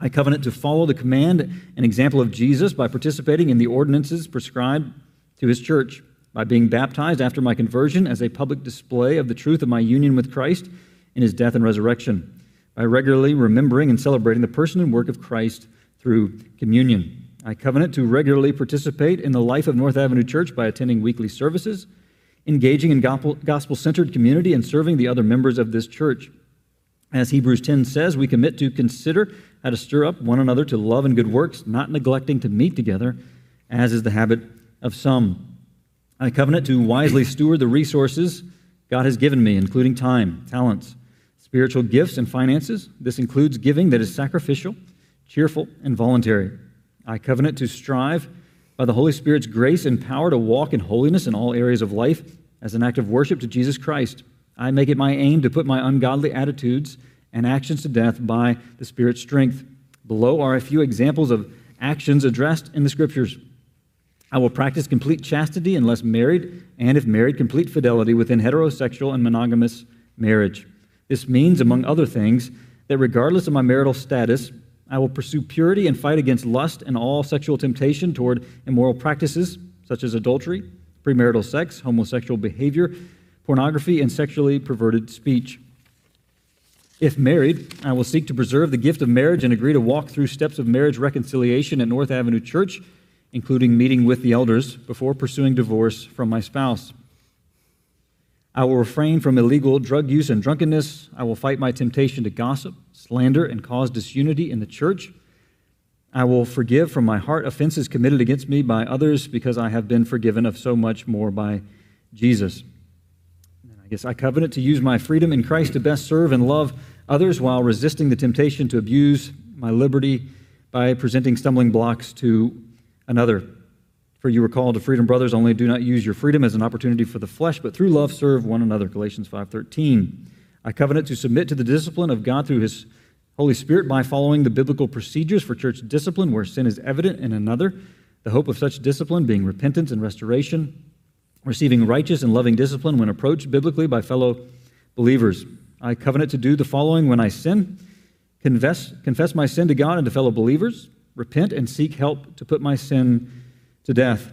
I covenant to follow the command and example of Jesus by participating in the ordinances prescribed to his church, by being baptized after my conversion as a public display of the truth of my union with Christ in his death and resurrection, by regularly remembering and celebrating the person and work of Christ through communion. I covenant to regularly participate in the life of North Avenue Church by attending weekly services, engaging in gospel centered community, and serving the other members of this church. As Hebrews 10 says, we commit to consider how to stir up one another to love and good works, not neglecting to meet together, as is the habit of some. I covenant to wisely steward the resources God has given me, including time, talents, spiritual gifts, and finances. This includes giving that is sacrificial, cheerful, and voluntary. I covenant to strive by the Holy Spirit's grace and power to walk in holiness in all areas of life as an act of worship to Jesus Christ. I make it my aim to put my ungodly attitudes and actions to death by the Spirit's strength. Below are a few examples of actions addressed in the Scriptures I will practice complete chastity unless married, and if married, complete fidelity within heterosexual and monogamous marriage. This means, among other things, that regardless of my marital status, I will pursue purity and fight against lust and all sexual temptation toward immoral practices such as adultery, premarital sex, homosexual behavior, pornography, and sexually perverted speech. If married, I will seek to preserve the gift of marriage and agree to walk through steps of marriage reconciliation at North Avenue Church, including meeting with the elders before pursuing divorce from my spouse. I will refrain from illegal drug use and drunkenness. I will fight my temptation to gossip, slander, and cause disunity in the church. I will forgive from my heart offenses committed against me by others because I have been forgiven of so much more by Jesus. And I guess I covenant to use my freedom in Christ to best serve and love others while resisting the temptation to abuse my liberty by presenting stumbling blocks to another. For you were called to freedom, brothers, only do not use your freedom as an opportunity for the flesh, but through love serve one another. Galatians 5:13. I covenant to submit to the discipline of God through his Holy Spirit by following the biblical procedures for church discipline where sin is evident in another, the hope of such discipline being repentance and restoration, receiving righteous and loving discipline when approached biblically by fellow believers. I covenant to do the following when I sin confess, confess my sin to God and to fellow believers, repent and seek help to put my sin to death.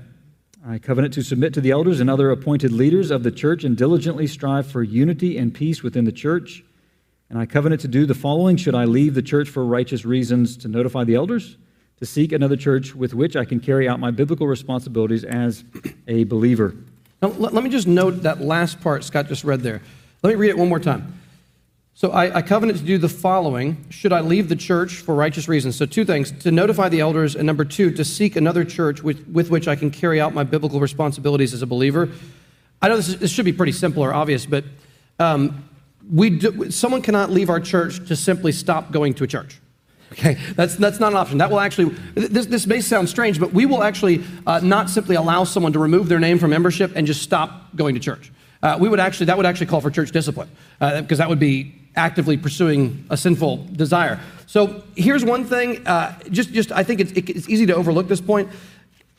I covenant to submit to the elders and other appointed leaders of the church and diligently strive for unity and peace within the church. And I covenant to do the following should I leave the church for righteous reasons to notify the elders, to seek another church with which I can carry out my biblical responsibilities as a believer. Now, let, me just note that last part Scott just read there. Let me read it one more time. So I, I, covenant to do the following should I leave the church for righteous reasons. So, two things to notify the elders, and number two, to seek another church with, with which I can carry out my biblical responsibilities as a believer. I know this, is, this should be pretty simple or obvious, but um, we do, someone cannot leave our church to simply stop going to a church. Okay, that's, that's not an option. That will actually, this, this may sound strange, but we will actually uh, not simply allow someone to remove their name from membership and just stop going to church. Uh, we would actually, that would actually call for church discipline, because uh, that would be actively pursuing a sinful desire. So here's one thing. Uh, just, just I think it's, it's easy to overlook this point.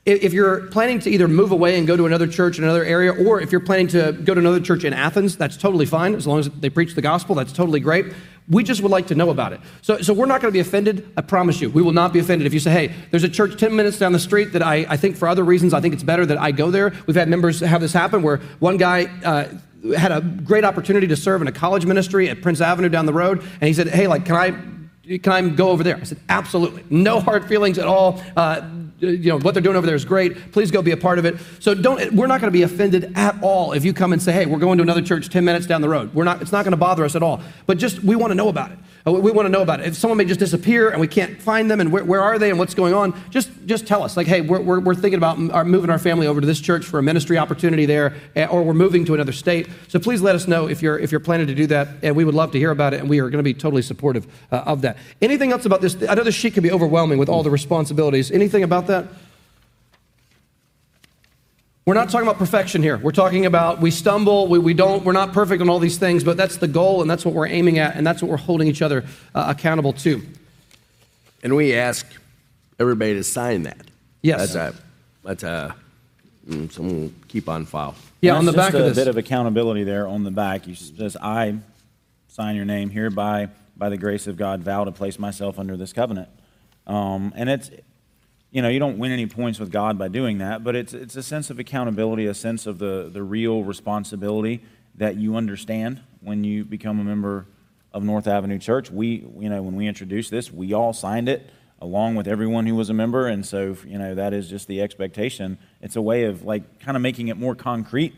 If you're planning to either move away and go to another church in another area, or if you're planning to go to another church in Athens, that's totally fine. As long as they preach the gospel, that's totally great. We just would like to know about it. So, so we're not going to be offended. I promise you. We will not be offended if you say, hey, there's a church 10 minutes down the street that I, I think for other reasons, I think it's better that I go there. We've had members have this happen where one guy, uh, had a great opportunity to serve in a college ministry at Prince Avenue down the road, and he said, "Hey, like, can I can I go over there?" I said, "Absolutely, no hard feelings at all. Uh, you know what they're doing over there is great. Please go be a part of it." So don't. We're not going to be offended at all if you come and say, "Hey, we're going to another church 10 minutes down the road." We're not. It's not going to bother us at all. But just we want to know about it. Uh, we want to know about it. If someone may just disappear and we can't find them and where, where are they and what's going on, just, just tell us. Like, hey, we're, we're, we're thinking about moving our family over to this church for a ministry opportunity there, eh, or we're moving to another state. So please let us know if you're, if you're planning to do that, and we would love to hear about it, and we are going to be totally supportive uh, of that. Anything else about this? I know this sheet can be overwhelming with all the responsibilities. Anything about that? We're not talking about perfection here. We're talking about we stumble, we, we don't, we're not perfect on all these things, but that's the goal and that's what we're aiming at and that's what we're holding each other uh, accountable to. And we ask everybody to sign that. Yes. That's a, that's a, mm, someone keep on file. Yeah, on the back of this. a bit of accountability there on the back. You says, I sign your name hereby by the grace of God, vow to place myself under this covenant. Um, and it's, you know, you don't win any points with God by doing that, but it's, it's a sense of accountability, a sense of the, the real responsibility that you understand when you become a member of North Avenue Church. We, you know, when we introduced this, we all signed it along with everyone who was a member, and so, you know, that is just the expectation. It's a way of, like, kind of making it more concrete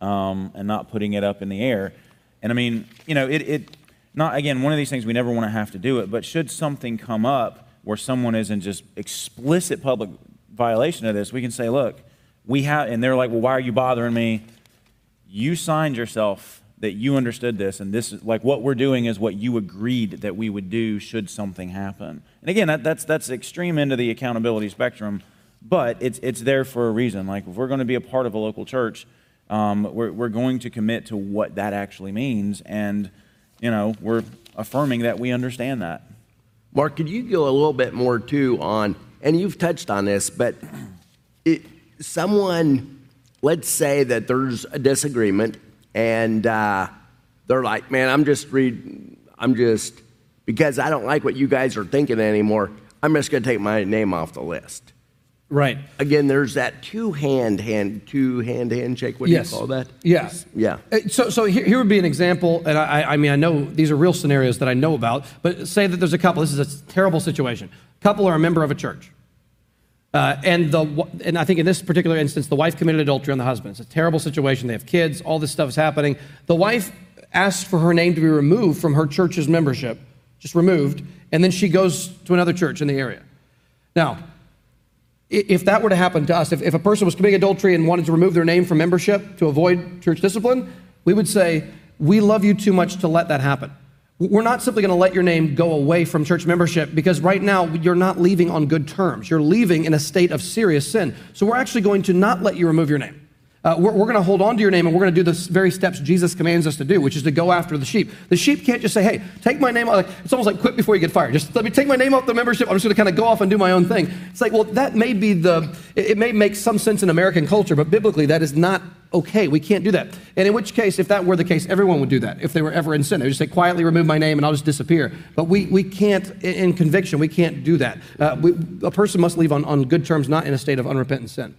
um, and not putting it up in the air. And I mean, you know, it, it, not, again, one of these things we never want to have to do it, but should something come up, where someone is in just explicit public violation of this, we can say, look, we have, and they're like, well, why are you bothering me? You signed yourself that you understood this, and this is like what we're doing is what you agreed that we would do should something happen. And again, that, that's that's extreme end of the accountability spectrum, but it's it's there for a reason. Like if we're going to be a part of a local church, um, we're we're going to commit to what that actually means, and you know we're affirming that we understand that. Mark, could you go a little bit more too on, and you've touched on this, but it, someone, let's say that there's a disagreement, and uh, they're like, "Man, I'm just read, I'm just because I don't like what you guys are thinking anymore. I'm just going to take my name off the list." Right. Again, there's that two hand hand two hand handshake. What do yes. you call that? Yes. Yeah. Uh, So, so here, here would be an example, and I, I mean, I know these are real scenarios that I know about, but say that there's a couple, this is a terrible situation. Couple are a member of a church. Uh, and, the, and I think in this particular instance, the wife committed adultery on the husband. It's a terrible situation. They have kids, all this stuff is happening. The wife asked for her name to be removed from her church's membership, just removed, and then she goes to another church in the area. Now, if that were to happen to us, if, if a person was committing adultery and wanted to remove their name from membership to avoid church discipline, we would say, We love you too much to let that happen. We're not simply going to let your name go away from church membership because right now you're not leaving on good terms. You're leaving in a state of serious sin. So we're actually going to not let you remove your name. Uh, we're we're going to hold on to your name and we're going to do the very steps Jesus commands us to do, which is to go after the sheep. The sheep can't just say, hey, take my name off. It's almost like quit before you get fired. Just let me take my name off the membership. I'm just going to kind of go off and do my own thing. It's like, well, that may be the, it, it may make some sense in American culture, but biblically that is not okay. We can't do that. And in which case, if that were the case, everyone would do that. If they were ever in sin, they would just say, quietly remove my name and I'll just disappear. But we, we can't, in in conviction, we can't do that. Uh, we, a person must leave on, on good terms, not in a state of unrepentant sin.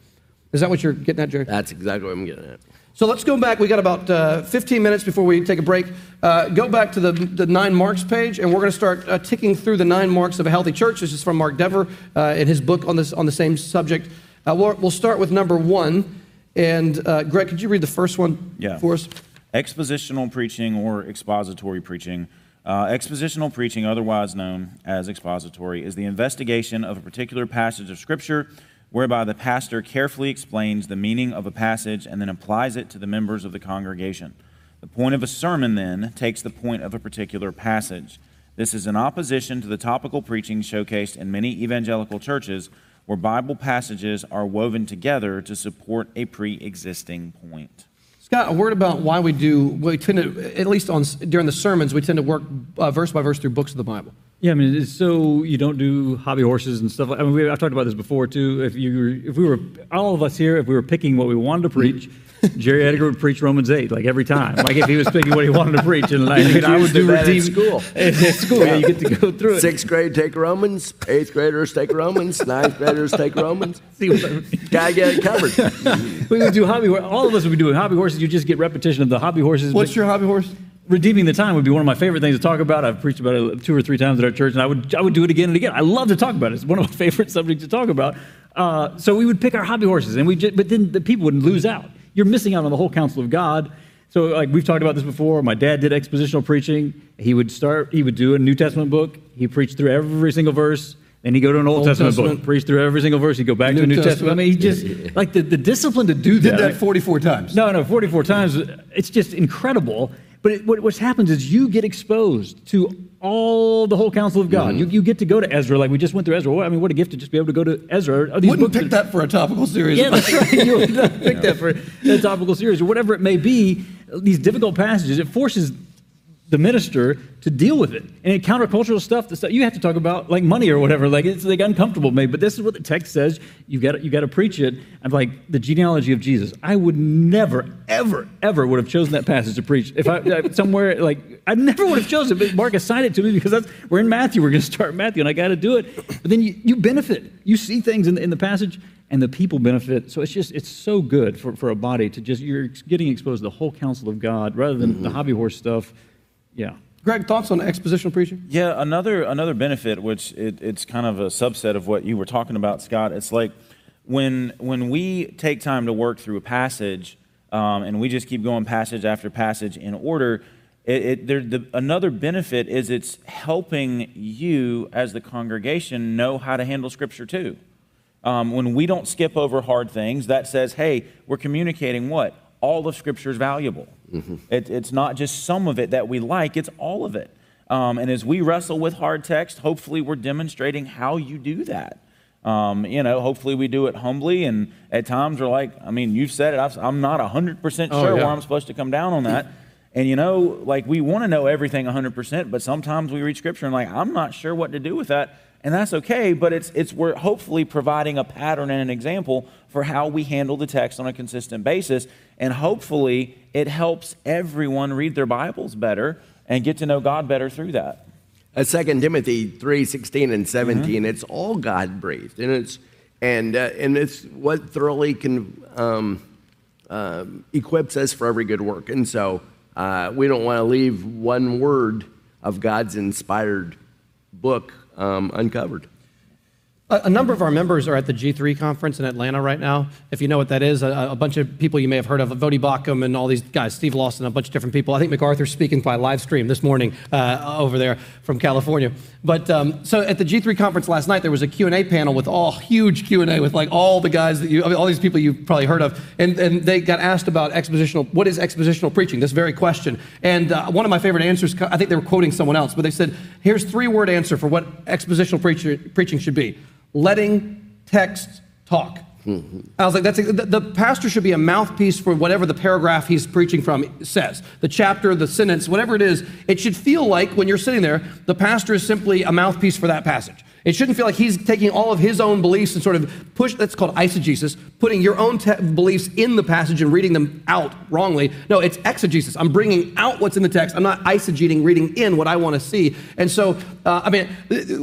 Is that what you're getting at, Jerry? That's exactly what I'm getting at. So let's go back. We got about uh, 15 minutes before we take a break. Uh, go back to the, the nine marks page, and we're going to start uh, ticking through the nine marks of a healthy church. This is from Mark Dever uh, in his book on this on the same subject. Uh, we'll, we'll start with number one. And uh, Greg, could you read the first one Yeah. for us? Expositional preaching or expository preaching. Uh, expositional preaching, otherwise known as expository, is the investigation of a particular passage of Scripture whereby the pastor carefully explains the meaning of a passage and then applies it to the members of the congregation. The point of a sermon, then, takes the point of a particular passage. This is in opposition to the topical preaching showcased in many evangelical churches where Bible passages are woven together to support a pre existing point. Scott, a word about why we do, we tend to, at least on, during the sermons, we tend to work uh, verse by verse through books of the Bible. Yeah, I mean, it's so you don't do hobby horses and stuff. Like, I mean, we, I've talked about this before too. If you, were, if we were, all of us here, if we were picking what we wanted to preach, Jerry Edgar would preach Romans eight like every time. Like if he was picking what he wanted to preach, and like, You I would used do that at school. At, at school, yeah, you get to go through it. Sixth grade take Romans, eighth graders take Romans, ninth graders take Romans. See what I mean? Gotta get it covered. we would do hobby. hor- All of us would be doing hobby horses. You just get repetition of the hobby horses. What's but your hobby horse? Redeeming the time would be one of my favorite things to talk about. I've preached about it two or three times at our church, and I would I would do it again and again. I love to talk about it. It's one of my favorite subjects to talk about. Uh, so we would pick our hobby horses, and we just, but then the people wouldn't lose out. You're missing out on the whole counsel of God. So like we've talked about this before. My dad did expositional preaching. He would start. He would do a New Testament book. He preached through every single verse. Then he'd go to an Old, Old Testament, Testament. book, preach through every single verse. He'd go back New to the New Testament. Testament. I mean, he just like the, the discipline to do Did that. that 44 times. No, no, 44 times. It's just incredible. But it, what, what happens is you get exposed to all the whole counsel of God. Mm-hmm. You, you get to go to Ezra, like we just went through Ezra. Well, I mean, what a gift to just be able to go to Ezra. Wouldn't pick that for a topical series. Yeah, that's right. You would not pick that for a topical series or whatever it may be. These difficult passages, it forces the minister to deal with it. And in countercultural stuff, the stuff you have to talk about like money or whatever. Like it's like uncomfortable maybe, but this is what the text says. You got you got to preach it. I'm like the genealogy of Jesus. I would never, ever, ever would have chosen that passage to preach. If I somewhere like I never would have chosen it, but Mark assigned it to me because that's we're in Matthew. We're going to start Matthew, and I got to do it. But then you, you benefit. You see things in the, in the passage. And the people benefit. So it's just, it's so good for, for a body to just, you're getting exposed to the whole counsel of God rather than mm-hmm. the hobby horse stuff. Yeah. Greg, thoughts on expositional preaching? Yeah, another another benefit, which it, it's kind of a subset of what you were talking about, Scott. It's like when when we take time to work through a passage, um, and we just keep going passage after passage in order. It, it, there, the, another benefit is it's helping you as the congregation know how to handle Scripture too. Um, when we don't skip over hard things, that says, hey, we're communicating what? All of Scripture is valuable. It, it's not just some of it that we like, it's all of it. Um, and as we wrestle with hard text, hopefully we're demonstrating how you do that. Um, you know, hopefully we do it humbly, and at times we're like, I mean, you've said it, I've, I'm not 100% sure Oh, yeah. where I'm supposed to come down on that. And you know, like we want to know everything 100%, but sometimes we read scripture and like, I'm not sure what to do with that. and that's okay, but it's, it's we're hopefully providing a pattern and an example for how we handle the text on a consistent basis. And hopefully, it helps everyone read their Bibles better and get to know God better through that. Uh, 2 Timothy 3 16 and 17, it's all God breathed. And it's, and, uh, and it's what thoroughly can, um, um, equips us for every good work. And so uh, we don't want to leave one word of God's inspired book um, uncovered. A, number of our members are at the G3 conference in Atlanta right now. If you know what that is, a, a bunch of people you may have heard of, Voddie Baucham and all these guys, Steve Lawson, a bunch of different people. I think MacArthur's speaking by live stream this morning uh, over there from California. But um, so at the G3 conference last night, there was a Q&A panel with all huge Q&A with like all the guys that you, I mean, all these people you've probably heard of. And, and they got asked about expositional, what is expositional preaching? This very question. And uh, one of my favorite answers, I think they were quoting someone else, but they said, here's three word answer for what expositional preacher, preaching should be letting text talk. Mm-hmm. I was like, that's a, the, the, pastor should be a mouthpiece for whatever the paragraph he's preaching from says. The chapter, the sentence, whatever it is, it should feel like when you're sitting there, the pastor is simply a mouthpiece for that passage. It shouldn't feel like he's taking all of his own beliefs and sort of push, that's called eisegesis, putting your own te- beliefs in the passage and reading them out wrongly. No, it's exegesis. I'm bringing out what's in the text. I'm not eisegeting, reading in what I want to see. And so, uh, I mean,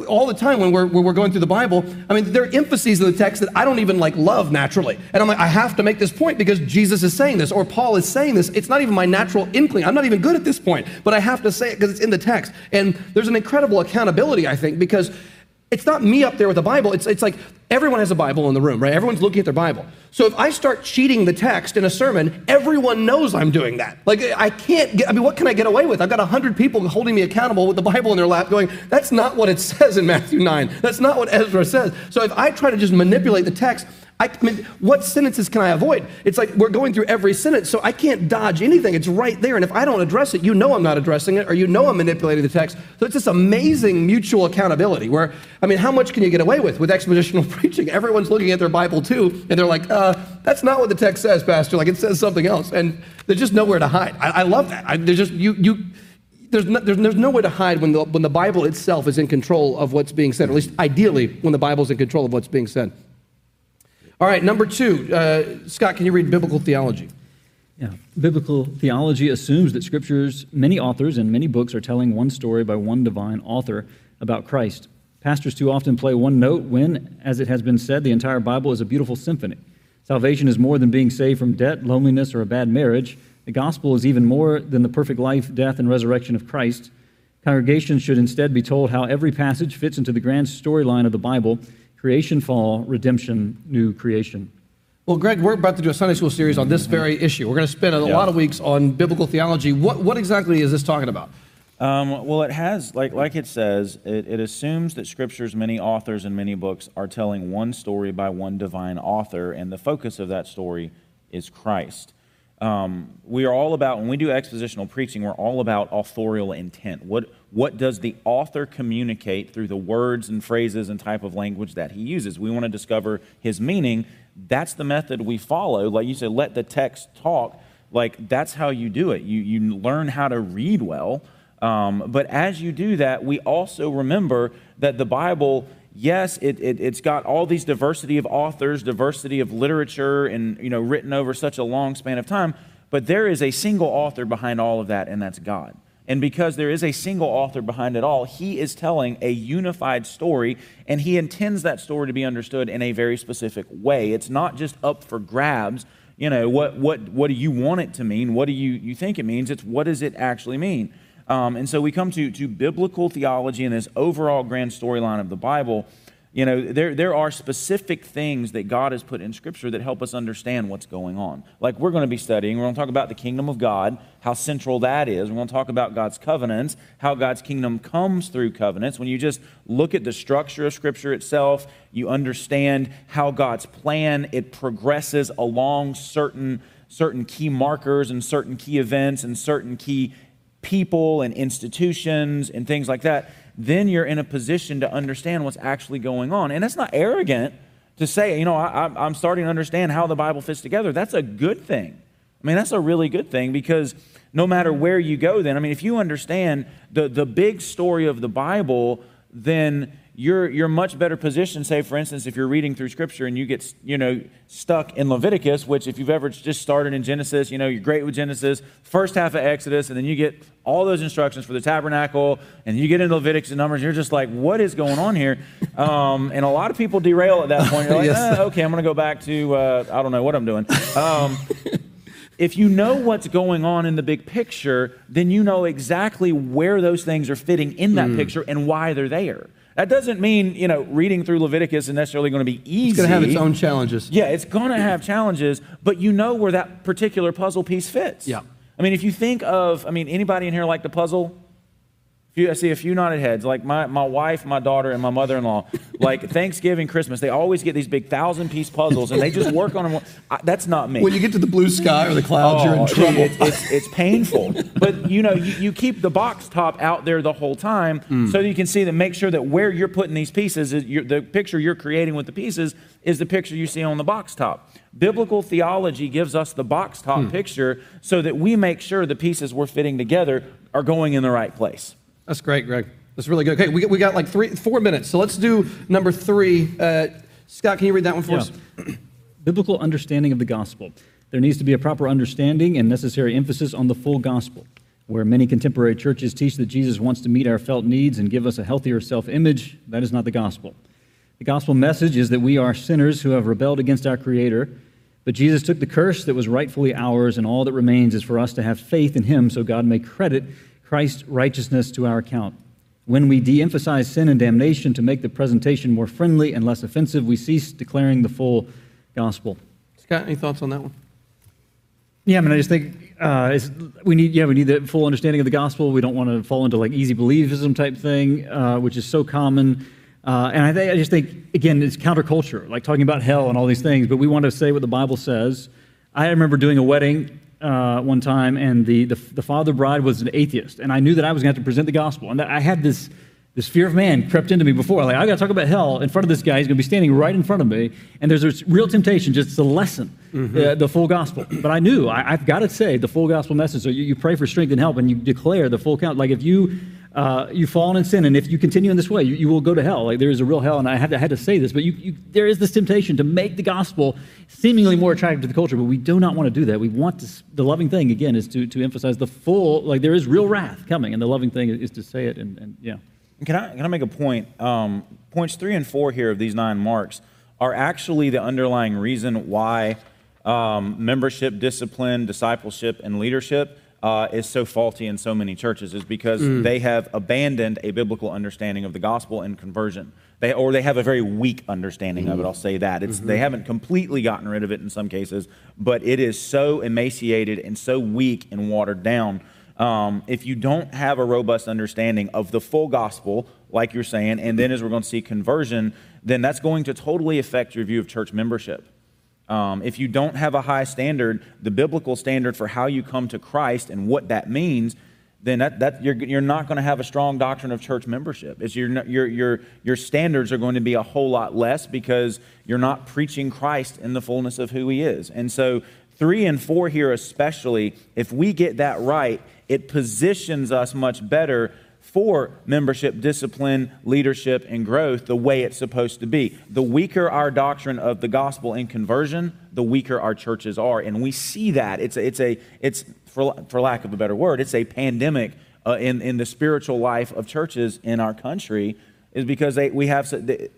all the time when we're, when we're going through the Bible, I mean, there are emphases in the text that I don't even like love naturally. And I'm like, I have to make this point because Jesus is saying this or Paul is saying this. It's not even my natural inkling. I'm not even good at this point, but I have to say it because it's in the text. And there's an incredible accountability, I think, because it's not me up there with a Bible. It's, it's like everyone has a Bible in the room, right? Everyone's looking at their Bible. So if I start cheating the text in a sermon, everyone knows I'm doing that. Like, I can't get, I mean, what can I get away with? I've got 100 people holding me accountable with the Bible in their lap going, that's not what it says in Matthew 9. That's not what Ezra says. So if I try to just manipulate the text, I, I, mean, what sentences can I avoid? It's like we're going through every sentence, so I can't dodge anything. It's right there. And if I don't address it, you know I'm not addressing it, or you know I'm manipulating the text. So it's this amazing mutual accountability where, I mean, how much can you get away with with expositional preaching? Everyone's looking at their Bible too, and they're like, uh, that's not what the text says, Pastor. Like, it says something else. And there's just nowhere to hide. I, I love that. I, there's just, you, you, there's, no, there's, there's nowhere to hide when the, when the Bible itself is in control of what's being said, or at least ideally when the Bible's in control of what's being said. All right, number two. Uh, Scott, can you read biblical theology? Yeah. Biblical theology assumes that scriptures, many authors and many books are telling one story by one divine author about Christ. Pastors too often play one note when, as it has been said, the entire Bible is a beautiful symphony. Salvation is more than being saved from debt, loneliness, or a bad marriage. The gospel is even more than the perfect life, death, and resurrection of Christ. Congregations should instead be told how every passage fits into the grand storyline of the Bible creation, fall, redemption, new creation. Well, Greg, we're about to do a Sunday school series on this very issue. We're going to spend a yeah. lot of weeks on biblical theology. What, what exactly is this talking about? Um, well, it has, like, like it says, it, it, assumes that Scripture's many authors and many books are telling one story by one divine author, and the focus of that story is Christ. Um, we are all about, when we do expositional preaching, we're all about authorial intent. What, what does the author communicate through the words and phrases and type of language that he uses? We want to discover his meaning. That's the method we follow. Like you said, let the text talk. Like that's how you do it. You, you learn how to read well. Um, but as you do that, we also remember that the Bible yes, it, it, has got all these diversity of authors, diversity of literature, and you know, written over such a long span of time, but there is a single author behind all of that, and that's God. And because there is a single author behind it all, he is telling a unified story, and he intends that story to be understood in a very specific way. It's not just up for grabs. You know, what, what, what do you want it to mean? What do you, you think it means? It's what does it actually mean? Um, and so we come to, to biblical theology and this overall grand storyline of the Bible. You know, there, there are specific things that God has put in Scripture that help us understand what's going on. Like we're going to be studying, we're going to talk about the kingdom of God, how central that is. We're going to talk about God's covenants, how God's kingdom comes through covenants. When you just look at the structure of Scripture itself, you understand how God's plan, it progresses along certain certain key markers and certain key events and certain key people and institutions and things like that, then you're in a position to understand what's actually going on. And it's not arrogant to say, you know, I, am starting to understand how the Bible fits together. That's a good thing. I mean, that's a really good thing because no matter where you go, then, I mean, if you understand the, the big story of the Bible, then you're you're much better positioned. Say, for instance, if you're reading through Scripture and you get you know stuck in Leviticus, which if you've ever just started in Genesis, you know you're great with Genesis, first half of Exodus, and then you get all those instructions for the tabernacle, and you get into Leviticus and Numbers, and you're just like, what is going on here? Um, and a lot of people derail at that point. You're like, Yes. "Ah, okay, I'm going to go back to uh, I don't know what I'm doing. Um, if you know what's going on in the big picture, then you know exactly where those things are fitting in that picture and why they're there. That doesn't mean, you know, reading through Leviticus is necessarily going to be easy. It's going to have its own challenges. Yeah, it's going to have challenges, but you know where that particular puzzle piece fits. Yeah. I mean, if you think of, I mean, anybody in here like the puzzle? Few, I see a few nodded heads. Like my, my wife, my daughter, and my mother in law. Like Thanksgiving, Christmas, they always get these big thousand piece puzzles and they just work on them. I, that's not me. When you get to the blue sky or the clouds, you're in Oh, trouble. dude, It's, it's, painful. but you know, you, you keep the box top out there the whole time Hmm. so you can see that make sure that where you're putting these pieces, is your, the picture you're creating with the pieces is the picture you see on the box top. Biblical theology gives us the box top Hmm. picture so that we make sure the pieces we're fitting together are going in the right place. That's great, Greg. That's really good. Okay, we, we got like three, four minutes. So let's do number three. Uh, Scott, can you read that one for Yeah. us? Biblical understanding of the gospel. There needs to be a proper understanding and necessary emphasis on the full gospel. Where many contemporary churches teach that Jesus wants to meet our felt needs and give us a healthier self image, that is not the gospel. The gospel message is that we are sinners who have rebelled against our Creator, but Jesus took the curse that was rightfully ours, and all that remains is for us to have faith in Him so God may credit Christ's righteousness to our account. When we de emphasize sin and damnation to make the presentation more friendly and less offensive, we cease declaring the full gospel. Scott, any thoughts on that one? Yeah, I mean, I just think uh, it's, we need, yeah, we need the full understanding of the gospel. We don't want to fall into like easy believism type thing, uh, which is so common. Uh, and I, think, I just think, again, it's counterculture, like talking about hell and all these things, but we want to say what the Bible says. I remember doing a wedding uh, one time, and the, the, the father bride was an atheist, and I knew that I was going to have to present the gospel. And that I had this, this fear of man crept into me before. Like, I got to talk about hell in front of this guy. He's going to be standing right in front of me, and there's this real temptation just to lessen the, the full gospel. But I knew I, I've got to say the full gospel message. So you, you pray for strength and help, and you declare the full count. Like if you uh, you've fallen in sin, and if you continue in this way, you, you will go to hell. Like there is a real hell, and I had to, I had to say this, but you, you, there is this temptation to make the gospel seemingly more attractive to the culture, but we do not want to do that. We want to, the loving thing again is to, to emphasize the full. Like there is real wrath coming, and the loving thing is to say it, and, and yeah. Can I, can I make a point? Um, points three and four here of these nine marks are actually the underlying reason why um, membership, discipline, discipleship, and leadership uh, is so faulty in so many churches, is because they have abandoned a biblical understanding of the gospel and conversion. They, or they have a very weak understanding of it. I'll say that it's they haven't completely gotten rid of it in some cases, but it is so emaciated and so weak and watered down um, if you don't have a robust understanding of the full gospel, like you're saying, and then as we're going to see conversion, then that's going to totally affect your view of church membership. Um, if you don't have a high standard, the biblical standard for how you come to Christ and what that means, then that, that you're, you're not going to have a strong doctrine of church membership. It's your, your, your, your standards are going to be a whole lot less because you're not preaching Christ in the fullness of who he is. And so, three and four here, especially, if we get that right, it positions us much better for membership, discipline, leadership, and growth the way it's supposed to be. The weaker our doctrine of the gospel and conversion, the weaker our churches are, and we see that. It's a, it's a it's for for lack of a better word, it's a pandemic uh, in in the spiritual life of churches in our country. Is because they, we have the,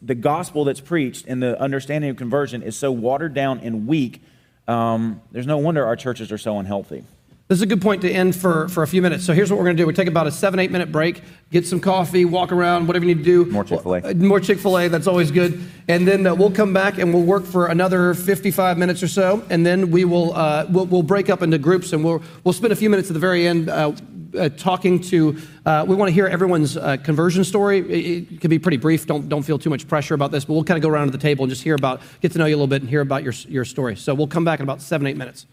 the gospel that's preached and the understanding of conversion is so watered down and weak. Um, there's no wonder our churches are so unhealthy. This is a good point to end for, for a few minutes. So here's what we're going to do. We take about a seven, eight minute break, get some coffee, walk around, whatever you need to do. More Chick-fil-A. Uh, More Chick fil A, that's always good. And then uh, we'll come back and we'll work for another 55 minutes or so. And then we will uh, we'll, we'll break up into groups and we'll, we'll spend a few minutes at the very end uh, uh, talking to, uh, we want to hear everyone's uh, conversion story. It, it can be pretty brief. Don't, don't feel too much pressure about this, but we'll kind of go around to the table and just hear about, get to know you a little bit and hear about your, your story. So we'll come back in about seven, eight minutes.